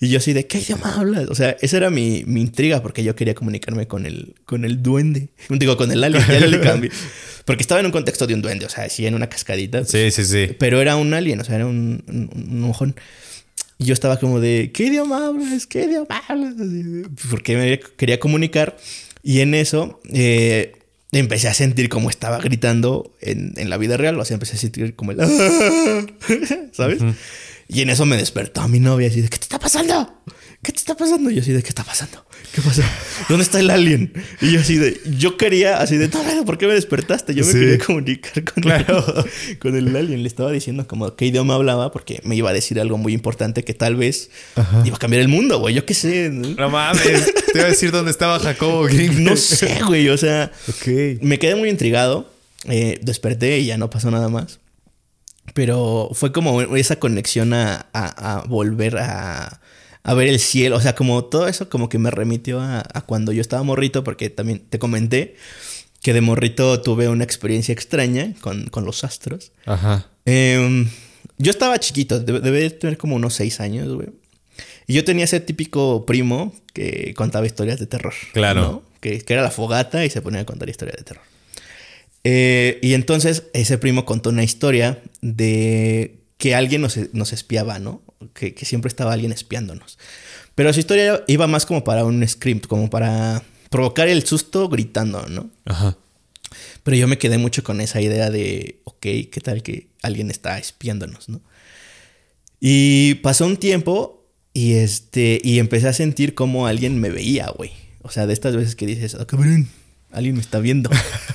Y yo así de, ¿qué idioma hablas? O sea, esa era mi, mi intriga, porque yo quería comunicarme con el, con el duende. Digo, con el alien, ya le cambié. Porque estaba en un contexto de un duende, o sea, sí, en una cascadita. pues, Sí, sí, sí. pero era un alien, o sea, era un, un, un mojón. Y yo estaba como de, ¿qué idioma hablas? ¿Qué idioma hablas? Porque me quería comunicar. Y en eso eh, empecé a sentir como estaba gritando en, en la vida real. O sea, empecé a sentir como el... ¿Sabes? Y en eso me despertó a mi novia así de, ¿qué te está pasando? ¿Qué te está pasando? Y yo así de, ¿qué está pasando? ¿Qué pasó? ¿Dónde está el alien? Y yo así de, yo quería, así de, "No, ¿por qué me despertaste? Yo me Sí. quería comunicar con, Claro. el, con el alien. Le estaba diciendo como qué idioma hablaba porque me iba a decir algo muy importante que tal vez iba a cambiar el mundo, güey. Yo qué sé. ¿no? No mames. Te iba a decir dónde estaba Jacobo Green. No sé, güey. O sea, Ok. me quedé muy intrigado. Eh, desperté y ya no pasó nada más. Pero fue como esa conexión a, a- a volver a, a ver el cielo. O sea, como todo eso como que me remitió a, a cuando yo estaba morrito, porque también te comenté que de morrito tuve una experiencia extraña con, con los astros. Ajá. Em, yo estaba chiquito, debe, debe de tener como unos seis años, güey. Y yo tenía ese típico primo que contaba historias de terror. Claro. ¿no? Que, que era la fogata y se ponía a contar historias de terror. Eh, y entonces ese primo contó una historia de que alguien nos, nos espiaba, ¿no? Que, que siempre estaba alguien espiándonos. Pero su historia iba más como para un script, como para provocar el susto gritando, ¿no? Ajá. Pero yo me quedé mucho con esa idea de, ok, ¿qué tal que alguien está espiándonos, no? Y pasó un tiempo y este y empecé a sentir como alguien me veía, güey. O sea, de estas veces que dices, ah, cabrón, alguien me está viendo.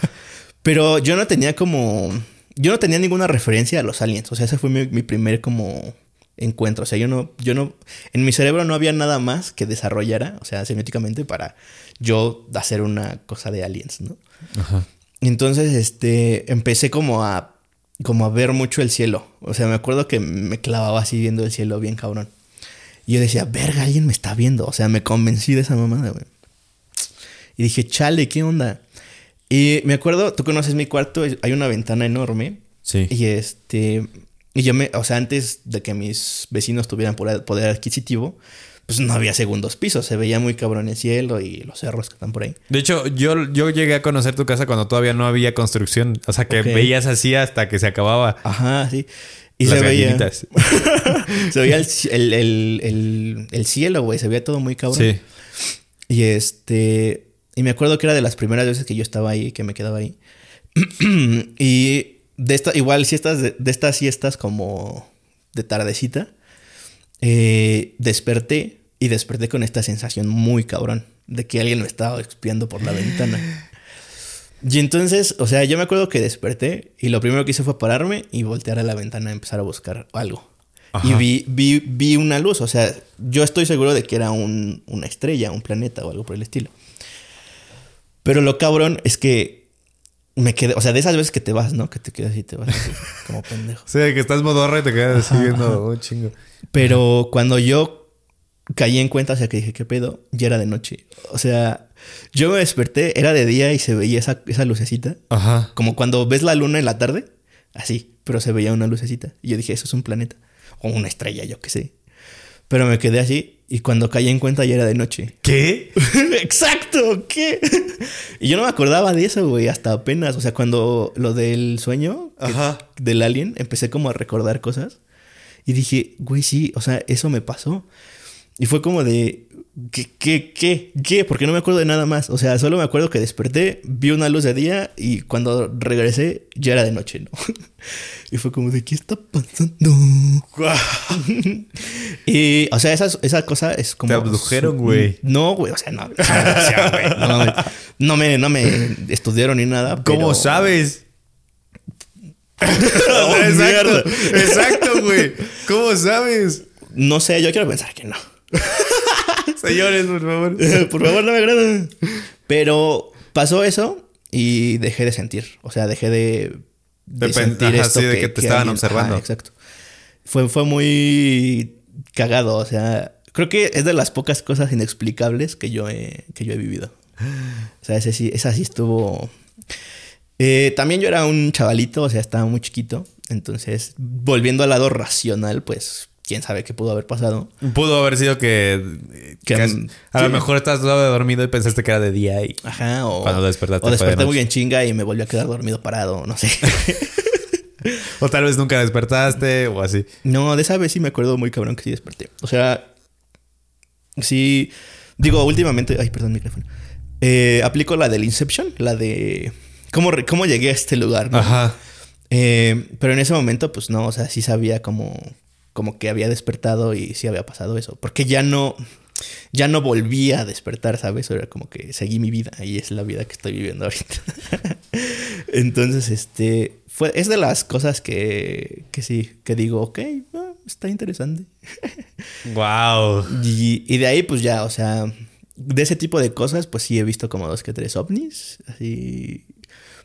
Pero yo no tenía como yo no tenía ninguna referencia a los aliens, o sea, ese fue mi, mi primer como encuentro, o sea, yo no yo no en mi cerebro no había nada más que desarrollara, o sea, semióticamente para yo hacer una cosa de aliens, ¿no? Ajá. Entonces, este, empecé como a, como a ver mucho el cielo. O sea, me acuerdo que me clavaba así viendo el cielo bien cabrón. Y yo decía, verga, alguien me está viendo. O sea, me convencí de esa mamada, güey. Y dije, chale, ¿qué onda? Y me acuerdo, tú conoces mi cuarto, hay una ventana enorme. Sí. Y este, y yo me, o sea, antes de que mis vecinos tuvieran poder, adquisitivo, pues no había segundos pisos. Se veía muy cabrón el cielo y los cerros que están por ahí. De hecho, yo, yo llegué a conocer tu casa cuando todavía no había construcción. O sea, que veías así hasta que se acababa. Ajá, sí. Y Las se veía. se veía el, el- el- el cielo, güey. Se veía todo muy cabrón. Sí. Y este. Y me acuerdo que era de las primeras veces que yo estaba ahí, que me quedaba ahí. y de esta, igual siestas, de, de estas siestas como de tardecita, eh, desperté y desperté con esta sensación muy cabrón de que alguien me estaba espiando por la ventana. Y entonces, o sea, yo me acuerdo que desperté y lo primero que hice fue pararme y voltear a la ventana y empezar a buscar algo. Ajá. Y vi, vi, vi una luz, o sea, yo estoy seguro de que era un- una estrella, un planeta o algo por el estilo. Pero lo cabrón es que me quedé, o sea, de esas veces que te vas, ¿no? Que te quedas y te vas así, como pendejo. Sí, que estás modorra y te quedas así viendo un chingo. Pero cuando yo caí en cuenta, o sea, que dije, ¿qué pedo? Ya era de noche. O sea, yo me desperté, era de día y se veía esa, esa lucecita. Ajá. Como cuando ves la luna en la tarde, así, pero se veía una lucecita. Y yo dije, eso es un planeta. O una estrella, yo qué sé. Pero me quedé así y cuando caí en cuenta ya era de noche. ¿Qué? Exacto, ¿qué? y yo no me acordaba de eso, güey, hasta apenas. O sea, cuando lo del sueño que- del alien, empecé como a recordar cosas. Y dije, güey, sí, o sea, eso me pasó. Y fue como de, ¿qué, qué, qué, qué? Porque no me acuerdo de nada más. O sea, solo me acuerdo que desperté, vi una luz de día y cuando regresé ya era de noche, ¿no? y fue como de, ¿qué está pasando? y, o sea, esa, esa cosa es como... Te abdujeron, güey. No, güey, o sea, no. no, me, no me estudiaron ni nada. ¿Cómo pero- sabes? Oh, exacto, mierda. exacto, güey. ¿Cómo sabes? No sé, yo quiero pensar que no. Señores, por favor. Por favor, no me agrada. Pero pasó eso y dejé de sentir. O sea, dejé de, De pen- ajá, sí, de que te estaban observando. exacto. Fue, fue muy cagado. O sea, Creo que es de las pocas cosas inexplicables que yo he, que yo he vivido. O sea, ese sí, esa sí estuvo. Eh, también yo era un chavalito, o sea, estaba muy chiquito. Entonces, volviendo al lado racional, pues, quién sabe qué pudo haber pasado. Pudo haber sido que, Que, que mm, a lo mejor estás dormido y pensaste que era de día y Ajá, o. Cuando despertaste O de desperté muy en chinga y me volví a quedar dormido parado, no sé. o tal vez nunca despertaste o así. No, de esa vez sí me acuerdo muy cabrón que sí desperté. O sea, sí. Digo, últimamente. Ay, perdón, micrófono. Eh, aplico la del Inception, la de. ¿Cómo, cómo llegué a este lugar? ¿no? Ajá. Eh, pero en ese momento, pues no, o sea, sí sabía como, como que había despertado y sí había pasado eso. Porque ya no. Ya no volví a despertar, ¿sabes? Era como que seguí mi vida y es la vida que estoy viviendo ahorita. Entonces, este. Fue, es de las cosas que, que sí, que digo, ok, ah, está interesante. Wow. Y, y de ahí, pues ya, o sea, de ese tipo de cosas, pues sí he visto como dos que tres ovnis, así.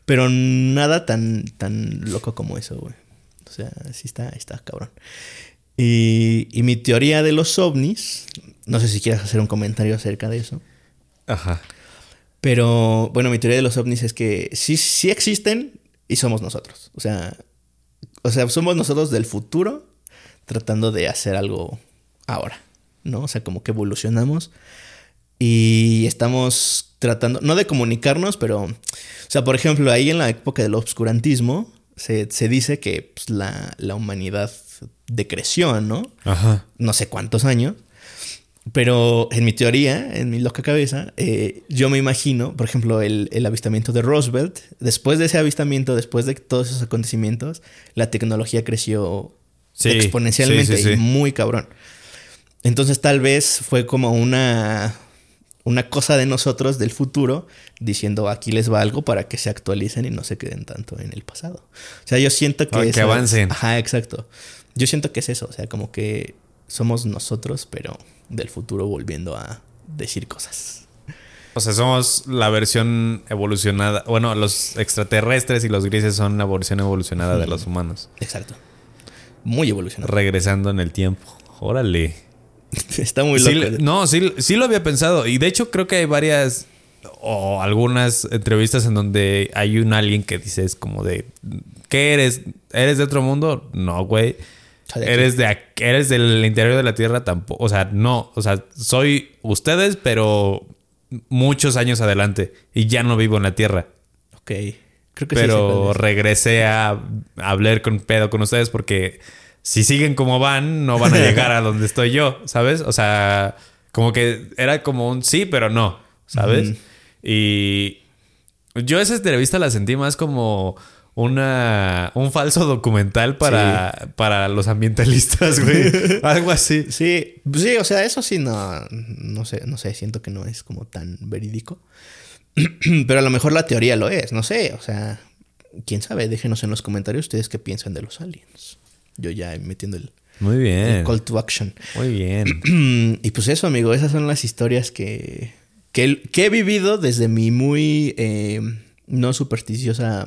Pero nada tan, tan loco como eso, güey. O sea, sí está, está cabrón. Y, y mi teoría de los ovnis, no sé si quieres hacer un comentario acerca de eso. Ajá. Pero bueno, mi teoría de los ovnis es que sí, sí existen y somos nosotros. O sea, o sea, somos nosotros del futuro tratando de hacer algo ahora, ¿no? O sea, como que evolucionamos y estamos tratando, no de comunicarnos, pero, o sea, por ejemplo, ahí en la época del obscurantismo se, se dice que pues, la, la humanidad decreció, ¿no? Ajá. no sé cuántos años. Pero en mi teoría, en mi loca cabeza, eh, yo me imagino, por ejemplo, el, el avistamiento de Roosevelt. Después de ese avistamiento, después de todos esos acontecimientos, la tecnología creció Sí, exponencialmente sí, sí, sí. y muy cabrón. Entonces tal vez fue como una, una cosa de nosotros del futuro diciendo aquí les va algo para que se actualicen y no se queden tanto en el pasado. O sea, yo siento que... Ah, que eso- avancen. Ajá, exacto. Yo siento que es eso, o sea, como que somos nosotros, pero del futuro volviendo a decir cosas. O sea, somos la versión evolucionada. Bueno, los extraterrestres y los grises son la versión evolucionada de los humanos. Exacto. Muy evolucionado. Regresando en el tiempo. Órale. Está muy loco. no, sí, sí lo había pensado. Y de hecho creo que hay varias o algunas entrevistas en donde hay un alguien que dice es como de ¿qué eres? ¿Eres de otro mundo? No, güey. Sal de aquí. Eres de eres del interior de la Tierra tampoco, o sea, no, o sea, soy ustedes, pero muchos años adelante y ya no vivo en la Tierra. Ok. Creo que pero regresé a, a hablar con pedo con ustedes porque si siguen como van, no van a llegar a donde estoy yo, ¿sabes? O sea, como que era como un sí, pero no, ¿sabes? Y yo esa entrevista la sentí más como una un falso documental para, para los ambientalistas, güey. Algo así. Sí, sí, o sea, eso sí no, no sé, no sé, siento que no es como tan verídico. Pero a lo mejor la teoría lo es, no sé, o sea, quién sabe, déjenos en los comentarios ustedes qué piensan de los aliens. Yo ya metiendo el, Muy el bien. call to action. Muy bien. y pues eso, amigo, esas son las historias que, que, que he vivido desde mi muy eh, no supersticiosa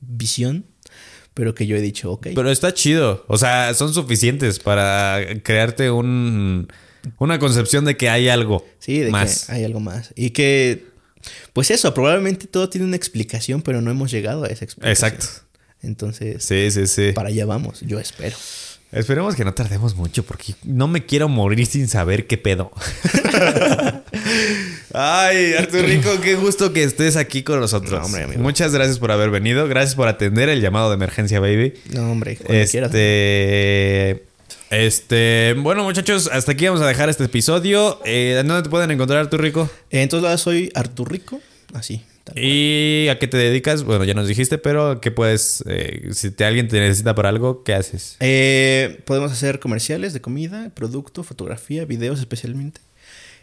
visión, pero que yo he dicho, ok. Pero está chido. O sea, son suficientes para crearte un, una concepción de que hay algo Sí, de más. que hay algo más. Y que, pues eso, probablemente todo tiene una explicación, pero no hemos llegado a esa explicación. Exacto. Entonces, Sí, sí, sí. para allá vamos, yo espero. Esperemos que no tardemos mucho porque no me quiero morir sin saber qué pedo. Ay, Artur Rico, qué gusto que estés aquí con nosotros. No, hombre, amigo. Muchas gracias por haber venido. Gracias por atender el llamado de emergencia, baby. No, hombre. Este. Este. Bueno, muchachos, hasta aquí vamos a dejar este episodio. Eh, ¿Dónde te pueden encontrar, Artur Rico? Eh, Entonces, ahora soy Artur Rico, así. ¿Y a qué te dedicas? Bueno, ya nos dijiste, pero ¿qué puedes? eh, si te, alguien te necesita para algo, ¿qué haces? Eh, podemos hacer comerciales de comida, producto, fotografía, videos especialmente.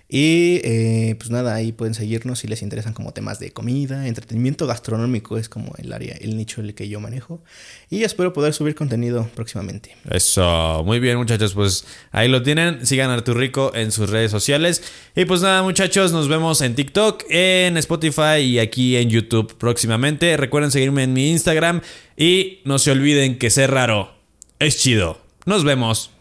Y eh, pues nada, ahí pueden seguirnos si les interesan como temas de comida, entretenimiento gastronómico es como el área, el nicho el que yo manejo. Y espero poder subir contenido próximamente. Eso, muy bien muchachos, pues ahí lo tienen, sigan a Artur Rico en sus redes sociales y pues nada muchachos, nos vemos en TikTok, en Spotify y aquí en YouTube próximamente, recuerden seguirme en mi Instagram y no se olviden que ser raro es chido, nos vemos.